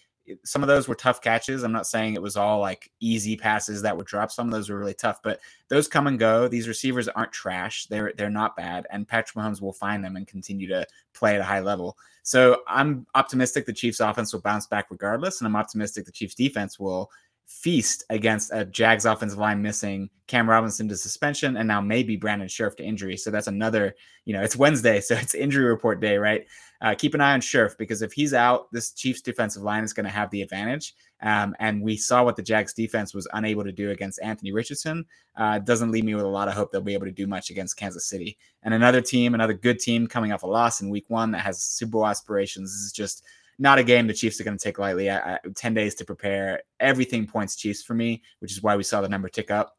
some of those were tough catches. I'm not saying it was all like easy passes that were dropped. Some of those were really tough, but those come and go. These receivers aren't trash. They're they're not bad, and Patrick Mahomes will find them and continue to play at a high level. So I'm optimistic the Chiefs' offense will bounce back regardless, and I'm optimistic the Chiefs' defense will feast against a Jags offensive line missing Cam Robinson to suspension and now maybe Brandon Scherff to injury. So that's another, you know, it's Wednesday, (laughs) so it's injury report day, right? Uh, keep an eye on Scherff because if he's out, this Chiefs defensive line is going to have the advantage. Um, and we saw what the Jags defense was unable to do against Anthony Richardson. Uh, doesn't leave me with a lot of hope they'll be able to do much against Kansas City. And another team, another good team coming off a loss in week one that has Super Bowl aspirations. This is just not a game the Chiefs are going to take lightly. I, I, 10 days to prepare. Everything points Chiefs for me, which is why we saw the number tick up.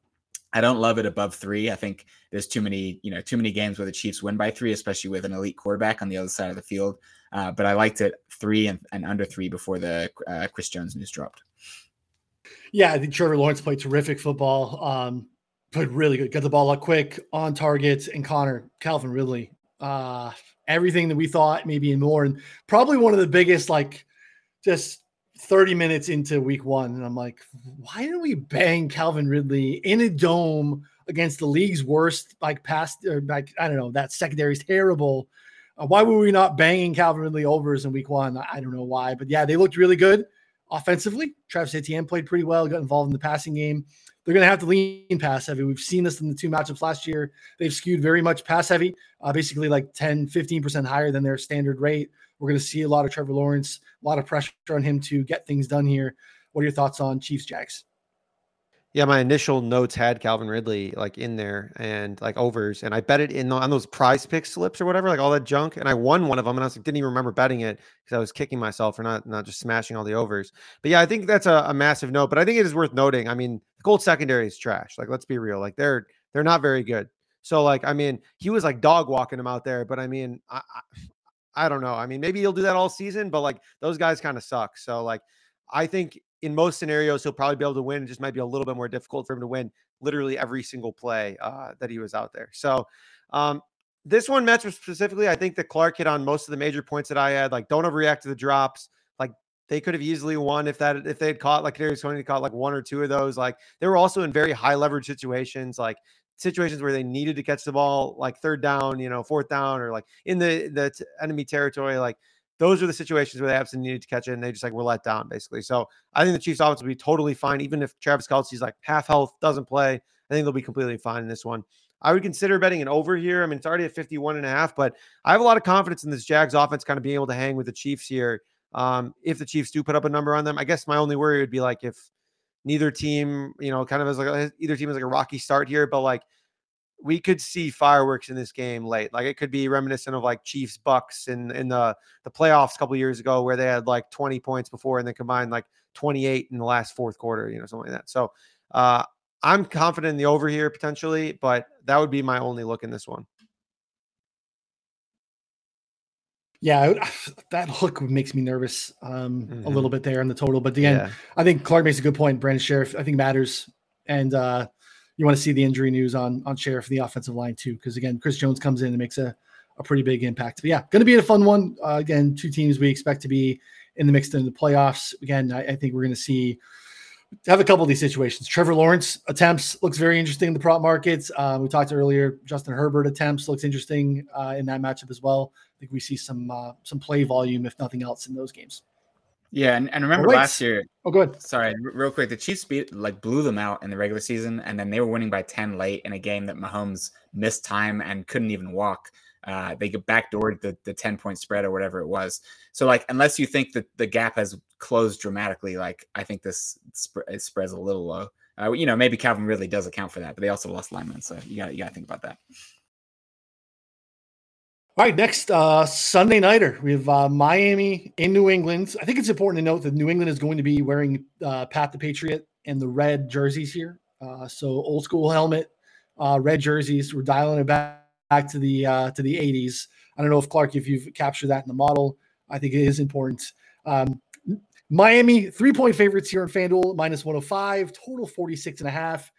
I don't love it above three. I think there's too many, you know, too many games where the Chiefs win by three, especially with an elite quarterback on the other side of the field. Uh, but I liked it three and, and under three before the uh, Chris Jones news dropped. Yeah, I think Trevor Lawrence played terrific football. Um, played really good. Got the ball out quick, on target, and Connor Calvin Ridley. Uh, everything that we thought, maybe and more. And probably one of the biggest, like, just 30 minutes into week one. And I'm like, why didn't we bang Calvin Ridley in a dome against the league's worst, like, past, or like, I don't know, that secondary is terrible. Uh, why were we not banging Calvin Ridley overs in week one? I don't know why. But yeah, they looked really good offensively. Travis Etienne played pretty well, got involved in the passing game they're going to have to lean pass heavy. We've seen this in the two matchups last year. They've skewed very much pass heavy, uh, basically like 10, 15% higher than their standard rate. We're going to see a lot of Trevor Lawrence, a lot of pressure on him to get things done here. What are your thoughts on Chiefs Jags? Yeah, my initial notes had Calvin Ridley like in there and like overs, and I bet it in on those prize pick slips or whatever, like all that junk. And I won one of them, and I was like, didn't even remember betting it because I was kicking myself for not not just smashing all the overs. But yeah, I think that's a, a massive note. But I think it is worth noting. I mean, the Colts secondary is trash. Like, let's be real. Like they're they're not very good. So like, I mean, he was like dog walking him out there. But I mean, I, I, I don't know. I mean, maybe he'll do that all season, but like those guys kind of suck. So like, I think in most scenarios, he'll probably be able to win. It just might be a little bit more difficult for him to win literally every single play uh, that he was out there. So, um, this one match specifically, I think that Clarke hit on most of the major points that I had. Like, don't overreact to the drops. Like, they could have easily won if that if they had caught like Kadarius Toney caught like one or two of those. Like, they were also in very high leverage situations. Like, situations where they needed to catch the ball, like third down, you know, fourth down, or like in the the enemy territory. Like those are the situations where they absolutely needed to catch it and they just like were let down basically. So I think the Chiefs offense will be totally fine, even if Travis Kelce's like half health, doesn't play. I think they'll be completely fine in this one. I would consider betting an over here. I mean, it's already at 51 and a half, but I have a lot of confidence in this Jags offense kind of being able to hang with the Chiefs here. Um, if the Chiefs do put up a number on them, I guess my only worry would be like if neither team, you know, kind of as like either team is like a rocky start here, but like we could see fireworks in this game late. Like it could be reminiscent of like Chiefs Bucks in in the the playoffs a couple years ago where they had like 20 points before and they combined like 28 in the last fourth quarter, you know, something like that. So uh I'm confident in the over here potentially, but that would be my only look in this one. Yeah, (sighs) that hook makes me nervous um, mm-hmm. a little bit there in the total. But again, yeah. I think Clarke makes a good point. Brandon Scherff, I think matters, and uh, you want to see the injury news on on Scherff the offensive line too, because again, Chris Jones comes in and makes a a pretty big impact. But yeah, going to be a fun one. Uh, again, two teams we expect to be in the mix in the playoffs. Again, I, I think we're going to see have a couple of these situations. Trevor Lawrence attempts looks very interesting in the prop markets. Uh, we talked earlier. Justin Herbert attempts looks interesting uh, in that matchup as well. I think we see some uh, some play volume, if nothing else, in those games. Yeah, and, and remember last year. Oh, good. Sorry, real quick. The Chiefs beat like blew them out in the regular season, and then they were winning by ten late in a game that Mahomes missed time and couldn't even walk. Uh, they backdoored the the ten point spread or whatever it was. So like, unless you think that the gap has closed dramatically, like I think this sp- spreads a little low. Uh, you know, maybe Calvin really does account for that, but they also lost linemen, so you got you got to think about that. All right, next uh, Sunday nighter, we have uh, Miami in New England. I think it's important to note that New England is going to be wearing uh, Pat the Patriot and the red jerseys here. Uh, so old school helmet, uh, red jerseys. We're dialing it back, back to the uh, to the 80s. I don't know if Clarke, if you've captured that in the model. I think it is important. Um, Miami three point favorites here in FanDuel minus 105, total 46 and a half.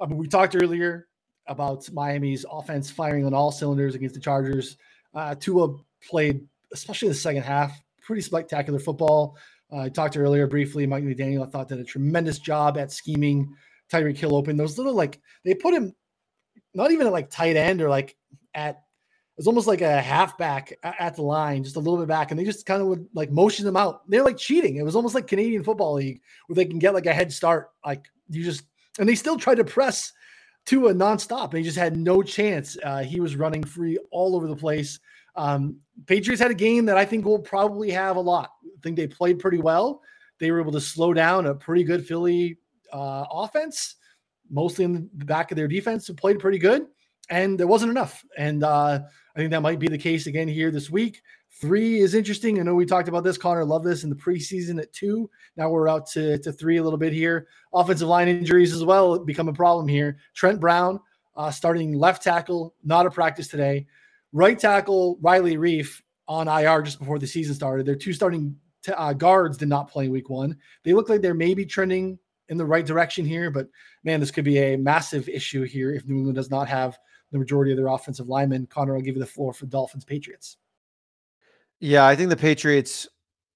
I mean, we talked earlier about Miami's offense firing on all cylinders against the Chargers. Uh, Tua played, especially the second half, pretty spectacular football. Uh, I talked earlier briefly. Mike McDaniel I thought did a tremendous job at scheming Tyreek Hill open. Those little like they put him not even at like tight end or like at it was almost like a halfback at the line, just a little bit back, and they just kind of would like motion them out. They're like cheating. It was almost like Canadian Football League where they can get like a head start. Like you just and they still tried to press Tua nonstop, and he just had no chance. Uh, he was running free all over the place. Um, Patriots had a game that I think will probably have a lot. I think they played pretty well. They were able to slow down a pretty good Philly uh, offense, mostly in the back of their defense, who played pretty good, and there wasn't enough. And uh, I think that might be the case again here this week. Three is interesting. I know we talked about this. Connor loved this in the preseason at two. Now we're out to, to three a little bit here. Offensive line injuries as well become a problem here. Trent Brown uh, starting left tackle, not a practice today. Right tackle Riley Reiff on IR just before the season started. Their two starting t- uh, guards did not play in week one. They look like they're maybe trending in the right direction here, but man, this could be a massive issue here if New England does not have the majority of their offensive linemen. Connor, I'll give you the floor for Dolphins Patriots. Yeah, I think the Patriots,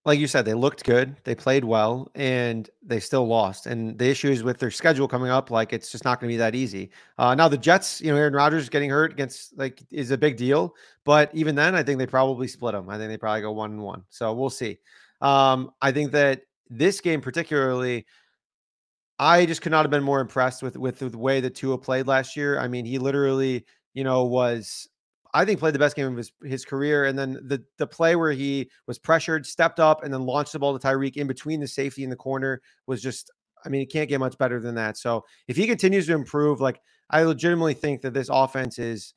like you said, they looked good, they played well, and they still lost. And the issue is with their schedule coming up, like it's just not going to be that easy. Uh, now the Jets, you know, Aaron Rodgers getting hurt against like is a big deal, but even then, I think they probably split them. I think they probably go one and one. So we'll see. Um, I think that this game particularly. I just could not have been more impressed with with the way that Tua played last year. I mean, he literally, you know, was I think played the best game of his, his career. And then the the play where he was pressured, stepped up, and then launched the ball to Tyreek in between the safety and the corner was just, I mean, it can't get much better than that. So if he continues to improve, like I legitimately think that this offense is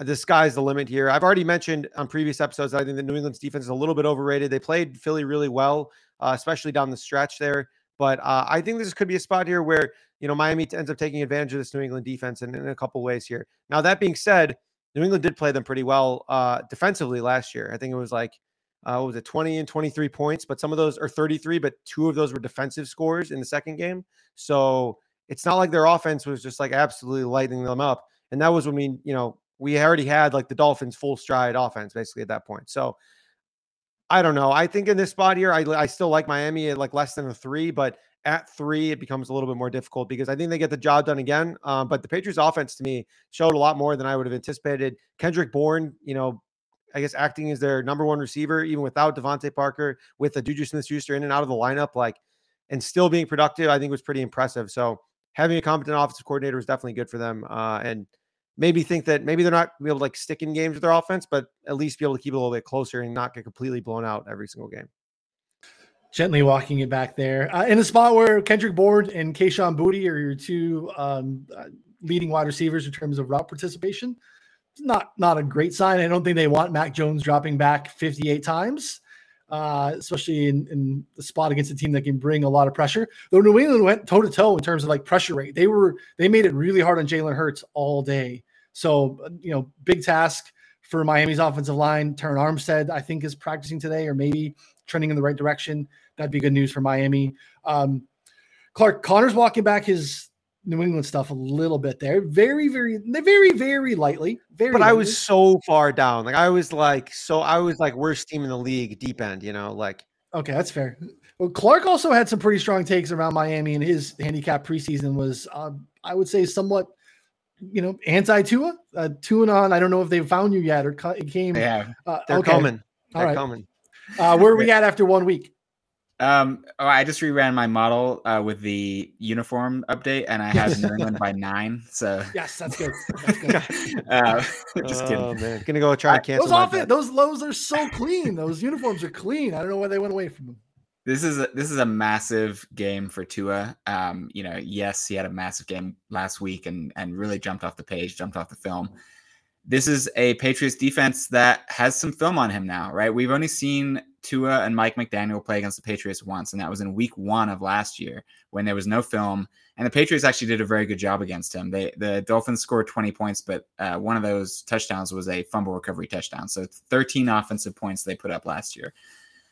the sky's the limit here. I've already mentioned on previous episodes I think the New England's defense is a little bit overrated. They played Philly really well, uh, especially down the stretch there. But uh, I think this could be a spot here where you know Miami ends up taking advantage of this New England defense in, in a couple ways here. Now that being said, New England did play them pretty well uh, defensively last year. I think it was like, uh, was it 20 and 23 points, but some of those are 33, but two of those were defensive scores in the second game. So it's not like their offense was just like absolutely lighting them up. And that was when we, you know, we already had like the Dolphins full stride offense basically at that point. So I don't know. I think in this spot here, I, I still like Miami at like less than a three, but at three, it becomes a little bit more difficult because I think they get the job done again. Um, but the Patriots offense to me showed a lot more than I would have anticipated. Kendrick Bourne, you know, I guess acting as their number one receiver, even without DeVante Parker, with the Juju Smith Schuster in and out of the lineup, like, and still being productive, I think was pretty impressive. So having a competent offensive coordinator was definitely good for them. Uh, and maybe think that maybe they're not be able to like stick in games with their offense, but at least be able to keep it a little bit closer and not get completely blown out every single game. gently walking it back there uh, in a spot where Kendrick Bourne and Kayshon Boutte are your two um, uh, leading wide receivers in terms of route participation. Not not a great sign. I don't think they want Mac Jones dropping back 58 times, uh, especially in, in the spot against a team that can bring a lot of pressure. Though New England went toe to toe in terms of like pressure rate, they were they made it really hard on Jalen Hurts all day. So you know, big task for Miami's offensive line. Terron Armstead, I think, is practicing today, or maybe trending in the right direction. That'd be good news for Miami. Um, Clarke Connor's walking back his New England stuff a little bit there. Very, very, very, very lightly. Very. But lightly. I was so far down. Like I was like so I was like worst team in the league, deep end. You know, like okay, that's fair. Well, Clarke also had some pretty strong takes around Miami, and his handicap preseason was, uh, I would say, somewhat, you know, anti Tua. Uh, Tua on. I don't know if they found you yet or it came. Yeah, uh, they're okay. coming. They're All right. coming. Uh, where are we (laughs) at after one week? Um, oh, I just reran my model uh, with the uniform update, and I have (laughs) New England by nine. So Yes, that's good. (laughs) That's good. uh, (laughs) just oh kidding. man, gonna go try to cancel those off- offense, bet. those lows are so clean. Those uniforms are clean. I don't know why they went away from them. This is a, this is a massive game for Tua. Um, you know, yes, he had a massive game last week and and really jumped off the page, jumped off the film. This is a Patriots defense that has some film on him now, right? We've only seen Tua and Mike McDaniel play against the Patriots once, and that was in Week One of last year when there was no film. And the Patriots actually did a very good job against him. They the Dolphins scored 20 points, but uh, one of those touchdowns was a fumble recovery touchdown. So 13 offensive points they put up last year.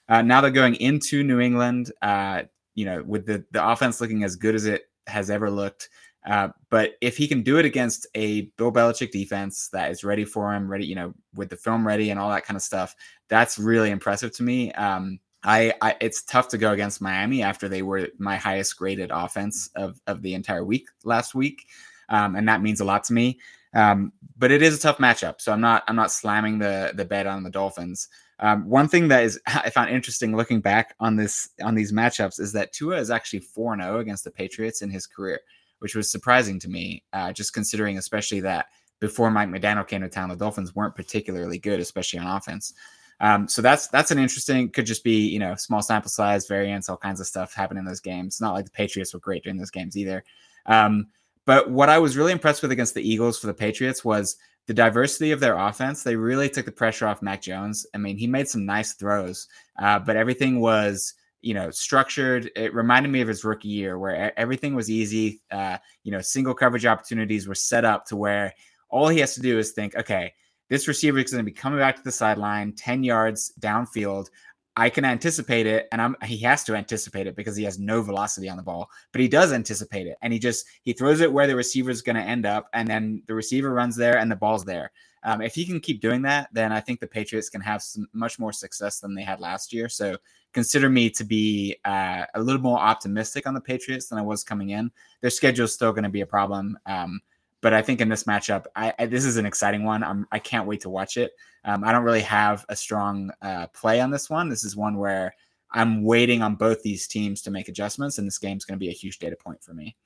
Uh, now they're going into New England, uh, you know, with the, the offense looking as good as it has ever looked. Uh, but if he can do it against a Bill Belichick defense that is ready for him, ready, you know, with the film ready and all that kind of stuff, that's really impressive to me. Um, I, I it's tough to go against Miami after they were my highest graded offense of of the entire week last week, um, and that means a lot to me. Um, but it is a tough matchup, so I'm not I'm not slamming the the bet on the Dolphins. Um, one thing that is (laughs) I found interesting looking back on this on these matchups is that Tua is actually four 0 against the Patriots in his career, which was surprising to me, uh, just considering especially that before Mike McDaniel came to town, the Dolphins weren't particularly good, especially on offense. Um, so that's that's an interesting. Could just be you know small sample size variance, all kinds of stuff happen in those games. Not like the Patriots were great during those games either. Um, but what I was really impressed with against the Eagles for the Patriots was the diversity of their offense. They really took the pressure off Mac Jones. I mean, he made some nice throws, uh, but everything was you know structured. It reminded me of his rookie year where everything was easy. Uh, you know, single coverage opportunities were set up to where all he has to do is think, okay, this receiver is going to be coming back to the sideline, 10 yards downfield. I can anticipate it, and I'm he has to anticipate it because he has no velocity on the ball, but he does anticipate it, and he just he throws it where the receiver is going to end up, and then the receiver runs there, and the ball's there. Um, if he can keep doing that, then I think the Patriots can have some, much more success than they had last year. So consider me to be uh, a little more optimistic on the Patriots than I was coming in. Their schedule is still going to be a problem. Um, but I think in this matchup, I, I, this is an exciting one. I'm, I can't wait to watch it. Um, I don't really have a strong uh, play on this one. This is one where I'm waiting on both these teams to make adjustments, and this game's going to be a huge data point for me.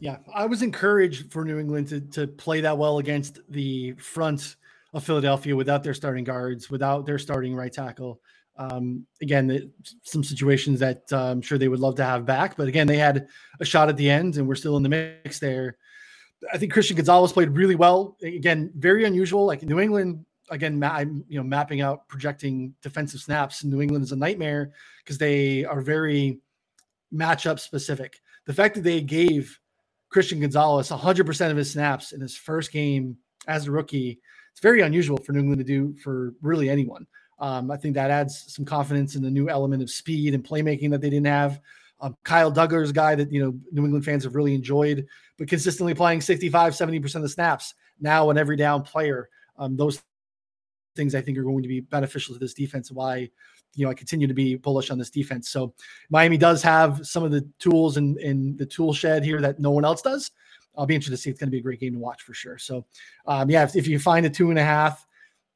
Yeah, I was encouraged for New England to to play that well against the front of Philadelphia without their starting guards, without their starting right tackle. Um, again, the, some situations that uh, I'm sure they would love to have back, but again, they had a shot at the end, and we're still in the mix there. I think Christian Gonzalez played really well. Again, very unusual. Like New England, again, ma- I'm you know mapping out projecting defensive snaps. New England is a nightmare because they are very matchup specific. The fact that they gave Christian Gonzalez 100% of his snaps in his first game as a rookie, it's very unusual for New England to do for really anyone. Um, I think that adds some confidence in the new element of speed and playmaking that they didn't have. Um, Kyle Dugger's guy that you know New England fans have really enjoyed, but consistently playing 65, 70% of the snaps now an every down player. Um, those things I think are going to be beneficial to this defense. Why, you know, I continue to be bullish on this defense. So Miami does have some of the tools in, in the tool shed here that no one else does. I'll be interested to see. It's going to be a great game to watch for sure. So, um, yeah, if, if you find a two and a half,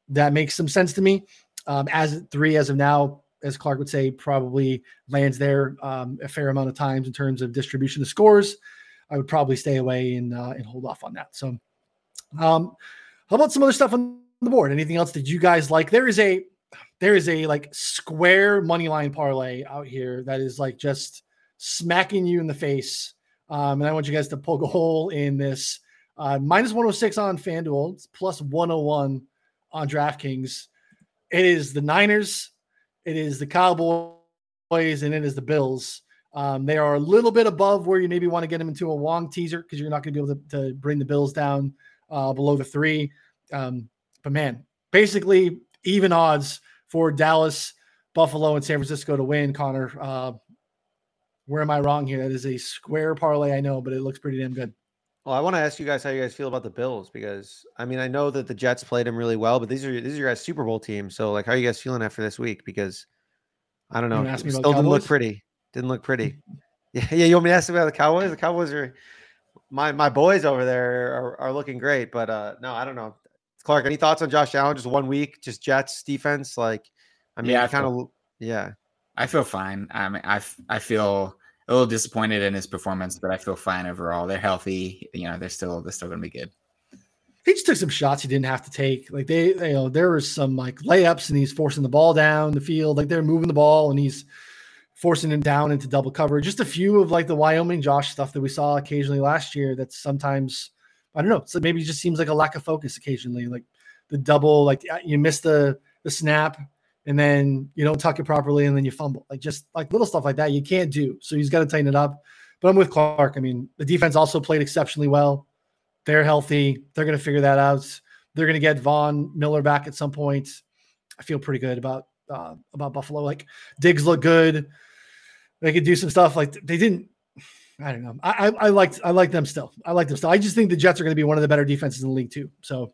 that makes some sense to me. Um, as three as of now, as Clarke would say, probably lands there um, a fair amount of times in terms of distribution of scores. I would probably stay away and uh, and hold off on that. So, um, how about some other stuff on the board? Anything else that you guys like? There is a there is a like square money line parlay out here that is like just smacking you in the face. Um, and I want you guys to poke a hole in this. Uh, minus 106 on FanDuel, plus 101 on DraftKings. It is the Niners, it is the Cowboys, and it is the Bills. Um, they are a little bit above where you maybe want to get them into a Wong teaser because you're not going to be able to, to, bring the Bills down uh, below the three. Um, but man, basically even odds for Dallas, Buffalo, and San Francisco to win. Connor, uh, where am I wrong here? That is a square parlay, I know, but it looks pretty damn good. Well, I want to ask you guys how you guys feel about the Bills because I mean I know that the Jets played them really well, but these are these are your guys Super Bowl team. So like, how are you guys feeling after this week? Because I don't know, it still didn't look pretty. Didn't look pretty. (laughs) Yeah, yeah. You want me to ask about the Cowboys? The Cowboys are my my boys over there are, are looking great, but uh no, I don't know. Clarke, any thoughts on Josh Allen? Just one week, just Jets defense. Like, I mean, yeah, kind of, yeah. I feel fine. I mean, I I feel a little disappointed in his performance, but I feel fine overall. They're healthy. You know, they're still they're still gonna be good. He just took some shots he didn't have to take. Like they, they you know, there was some like layups and he's forcing the ball down the field. Like they're moving the ball and he's forcing him down into double cover. Just a few of like the Wyoming Josh stuff that we saw occasionally last year. That sometimes I don't know. So maybe it just seems like a lack of focus occasionally. Like the double, like you miss the the snap and then you don't tuck it properly and then you fumble. Like just like little stuff like that you can't do. So he's got to tighten it up. But I'm with Clarke. I mean, the defense also played exceptionally well. They're healthy. They're going to figure that out. They're going to get Von Miller back at some point. I feel pretty good about uh, about Buffalo. Like Diggs look good. They could do some stuff. Like they didn't. I don't know. I, I, I liked I like them still. I like them still. I just think the Jets are going to be one of the better defenses in the league too. So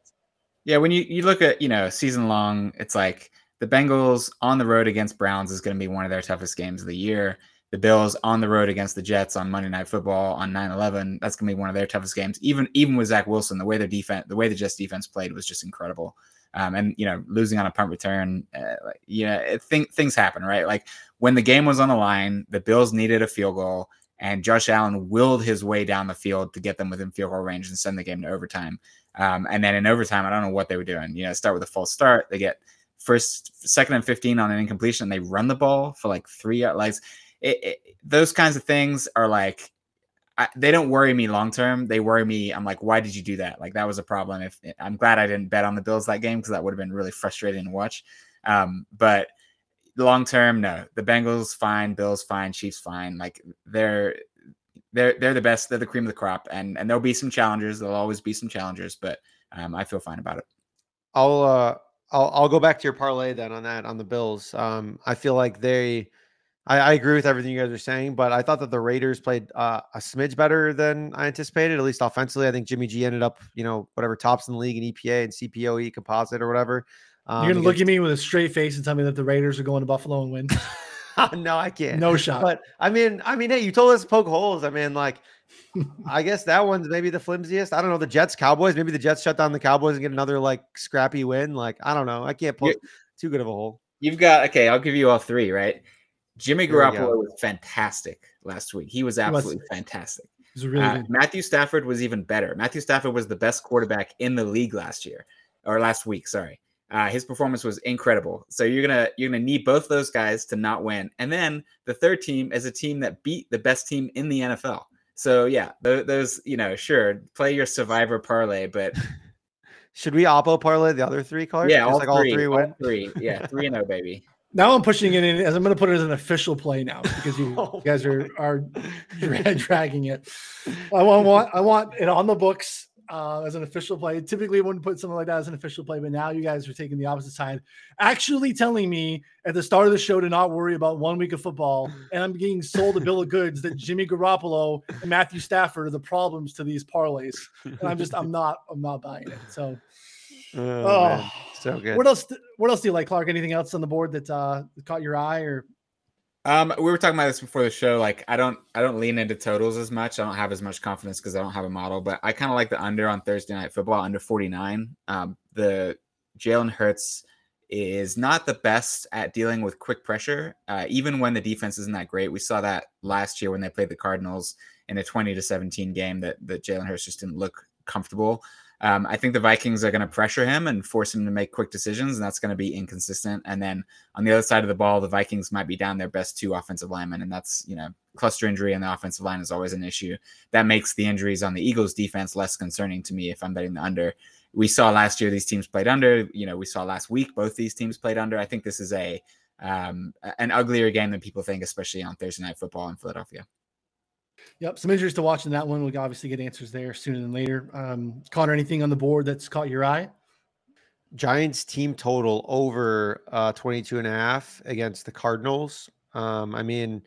yeah, when you you look at you know season long, it's like the Bengals on the road against Browns is going to be one of their toughest games of the year. The Bills on the road against the Jets on Monday Night Football on 9-11, that's going to be one of their toughest games. Even even with Zach Wilson, the way their defense, the way the Jets defense played was just incredible. Um, and you know, losing on a punt return, uh, you know, it, th- things happen, right? Like when the game was on the line, the Bills needed a field goal, and Josh Allen willed his way down the field to get them within field goal range and send the game to overtime. Um, and then in overtime, I don't know what they were doing. You know, start with a false start, they get first, second, and fifteen on an incompletion. They run the ball for like three like it, it, those kinds of things are like I, they don't worry me long term. They worry me. I'm like, why did you do that? Like that was a problem. If I'm glad I didn't bet on the Bills that game because that would have been really frustrating to watch. Um, but long term, no. The Bengals fine, Bills fine, Chiefs fine. Like they're they're they're the best. They're the cream of the crop, and and there'll be some challengers. There'll always be some challengers, but um, I feel fine about it. I'll uh I'll I'll go back to your parlay then on that on the Bills. Um, I feel like they. I, I agree with everything you guys are saying, but I thought that the Raiders played uh, a smidge better than I anticipated, at least offensively. I think Jimmy G ended up, you know, whatever tops in the league in EPA and CPOE composite or whatever. Um, You're gonna look at me with a straight face and tell me that the Raiders are going to Buffalo and win. (laughs) no, I can't. No shot. But I mean, I mean, hey, you told us to poke holes. I mean, like, (laughs) I guess that one's maybe the flimsiest. I don't know. The Jets, Cowboys. Maybe the Jets shut down the Cowboys and get another like scrappy win. Like, I don't know. I can't poke too good of a hole. You've got okay. I'll give you all three. Right. Jimmy Garoppolo was fantastic last week. He was absolutely he was. fantastic. Was really uh, Matthew Stafford was even better. Matthew Stafford was the best quarterback in the league last year or last week. Sorry. Uh, his performance was incredible. So you're gonna you're gonna need both those guys to not win, and then the third team is a team that beat the best team in the NFL. So yeah, those, those you know, sure, play your survivor parlay, but (laughs) should we oppo parlay the other three cards? Yeah, all, like three, all three win. All three, yeah, (laughs) three and no, oh, baby. Now I'm pushing it in as I'm going to put it as an official play now because you, (laughs) oh you guys are are dragging it. I want I want it on the books uh, as an official play. Typically, wouldn't put something like that as an official play, but now you guys are taking the opposite side, actually telling me at the start of the show to not worry about one week of football, (laughs) and I'm getting sold a bill of goods that Jimmy Garoppolo and Matthew Stafford are the problems to these parlays, and I'm just I'm (laughs) not I'm not buying it. So, oh, oh so good. What else? What else do you like, Clarke? Anything else on the board that uh, caught your eye or um, we were talking about this before the show. Like, I don't, I don't lean into totals as much. I don't have as much confidence because I don't have a model. But I kind of like the under on Thursday night football, under forty nine. Um, the Jalen Hurts is not the best at dealing with quick pressure, uh, even when the defense isn't that great. We saw that last year when they played the Cardinals in a twenty to seventeen game that that Jalen Hurts just didn't look comfortable. Um, I think the Vikings are going to pressure him and force him to make quick decisions, and that's going to be inconsistent. And then on the other side of the ball, the Vikings might be down their best two offensive linemen, and that's you know cluster injury on the offensive line is always an issue. That makes the injuries on the Eagles defense less concerning to me if I'm betting the under. We saw last year these teams played under. You know, we saw last week both these teams played under. I think this is a um, an uglier game than people think, especially on Thursday night football in Philadelphia. Yep, some injuries to watch in that one. We'll obviously get answers there sooner than later. Um, Connor, anything on the board that's caught your eye? Giants team total over uh, 22 and a half against the Cardinals. Um, I mean,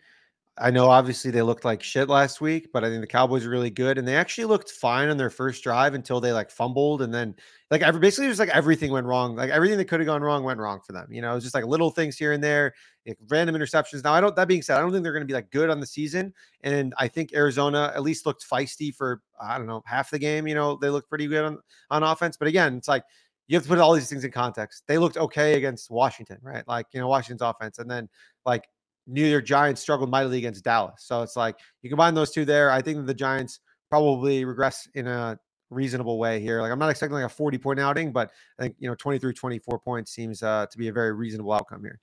I know obviously they looked like shit last week, but I think the Cowboys are really good, and they actually looked fine on their first drive until they like fumbled, and then like every basically just like everything went wrong. Like everything that could have gone wrong went wrong for them. You know, it was just like little things here and there, like random interceptions. Now I don't. That being said, I don't think they're going to be like good on the season, and I think Arizona at least looked feisty for I don't know half the game. You know, they looked pretty good on on offense, but again, it's like you have to put all these things in context. They looked okay against Washington, right? Like you know Washington's offense, and then like New York Giants struggled mightily against Dallas. So it's like you combine those two there. I think the Giants probably regress in a reasonable way here. Like I'm not expecting like a 40 point outing, but I think you know 23, 24 points seems uh, to be a very reasonable outcome here.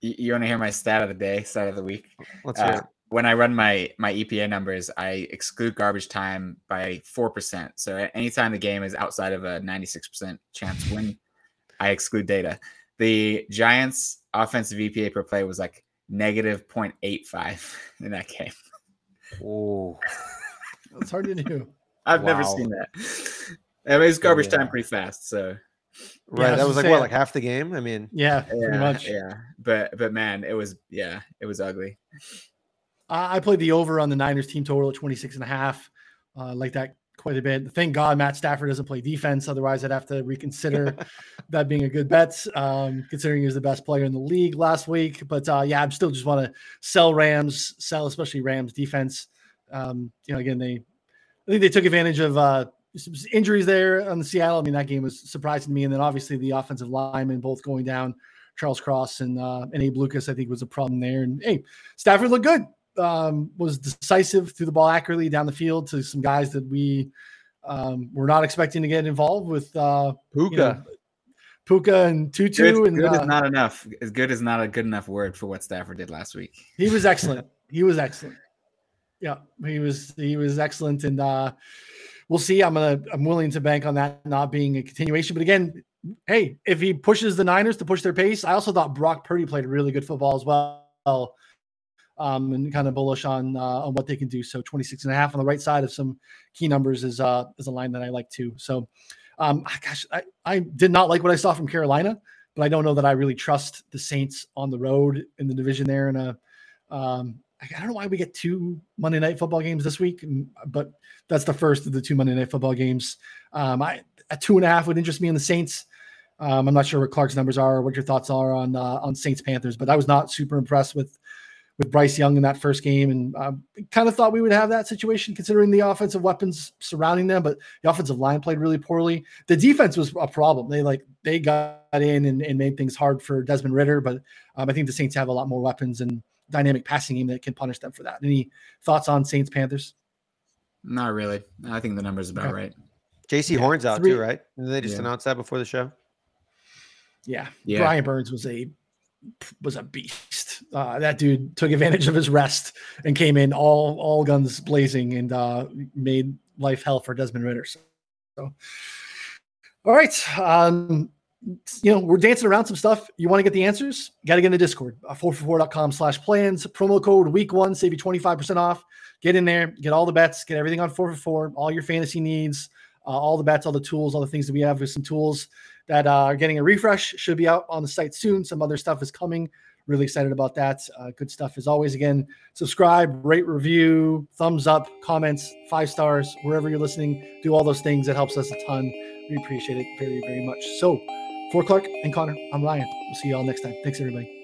You, you want to hear my stat of the day, stat of the week? Let's hear Uh, it. when I run my my EPA numbers, I exclude garbage time by four percent. So anytime the game is outside of a ninety six percent chance win, I exclude data. The Giants' offensive EPA per play was like negative 0.85 (laughs) in that game. Oh, It's (laughs) hard to do. I've never seen that. I mean, it's garbage Yeah. time pretty fast. So right. I that was was like gonna what, like half the game? I mean, Yeah, pretty yeah, much. yeah. But but man, it was yeah, it was ugly. I I played the over on the Niners team total at 26 and a half. Uh, like that quite a bit. Thank God Matt Stafford doesn't play defense. Otherwise, I'd have to reconsider (laughs) that being a good bet, um, considering he was the best player in the league last week. But uh, yeah, I'm still just want to sell Rams, sell especially Rams defense. Um, you know, again, they I think they took advantage of uh, injuries there on the Seattle. I mean, that game was surprising to me. And then obviously the offensive linemen both going down. Charles Cross and uh, and Abe Lucas, I think, was a problem there. And hey, Stafford looked good. Um, was decisive, threw the ball accurately down the field to some guys that we um, were not expecting to get involved with. Uh, Puka. you know, Puka and Tutu, Good, and good uh, is not enough. As good is not a good enough word for what Stafford did last week. he was (laughs) excellent. he was excellent. Yeah, he was he was excellent, and uh, we'll see. I'm gonna I'm willing to bank on that not being a continuation. But again, hey, if he pushes the Niners to push their pace, I also thought Brock Purdy played really good football as well. Um, and kind of bullish on uh, on what they can do. So 26 and a half on the right side of some key numbers is uh is a line that I like too. So um gosh, I, I did not like what I saw from Carolina, but I don't know that I really trust the Saints on the road in the division there in a um I don't know why we get two Monday night football games this week, but that's the first of the two Monday night football games. Um, I a two and a half would interest me in the Saints. Um, I'm not sure what Clarke's numbers are, or what your thoughts are on uh, on Saints Panthers, but I was not super impressed with with Bryce Young in that first game, and um, kind of thought we would have that situation considering the offensive weapons surrounding them. But the offensive line played really poorly. The defense was a problem. They like they got in and, and made things hard for Desmond Ridder, but um, I think the Saints have a lot more weapons and dynamic passing game that can punish them for that. Any thoughts on Saints Panthers? Not really. I think the number's about Okay. right. Jaycee Yeah, Horn's out three- too, right? Did they just Yeah. announce that before the show? Yeah, Yeah. Brian Burns was a was a beast. Uh, that dude took advantage of his rest and came in all all guns blazing and uh, made life hell for Desmond Ridder. So, so. all right. Um, you know, we're dancing around some stuff. You want to get the answers? Got to get in the Discord. Uh, 4for4.com slash plans. Promo code week one, save you 25% off. Get in there, get all the bets, get everything on 444, all your fantasy needs, uh, all the bets, all the tools, all the things that we have with some tools that uh, are getting a refresh. Should be out on the site soon. Some other stuff is coming. Really excited about that. Uh, good stuff as always. Again, subscribe, rate, review, thumbs up, comments, five stars, wherever you're listening. Do all those things. It helps us a ton. We appreciate it very, very much. So, for Clarke and Connor, I'm Ryan. We'll see you all next time. Thanks, everybody.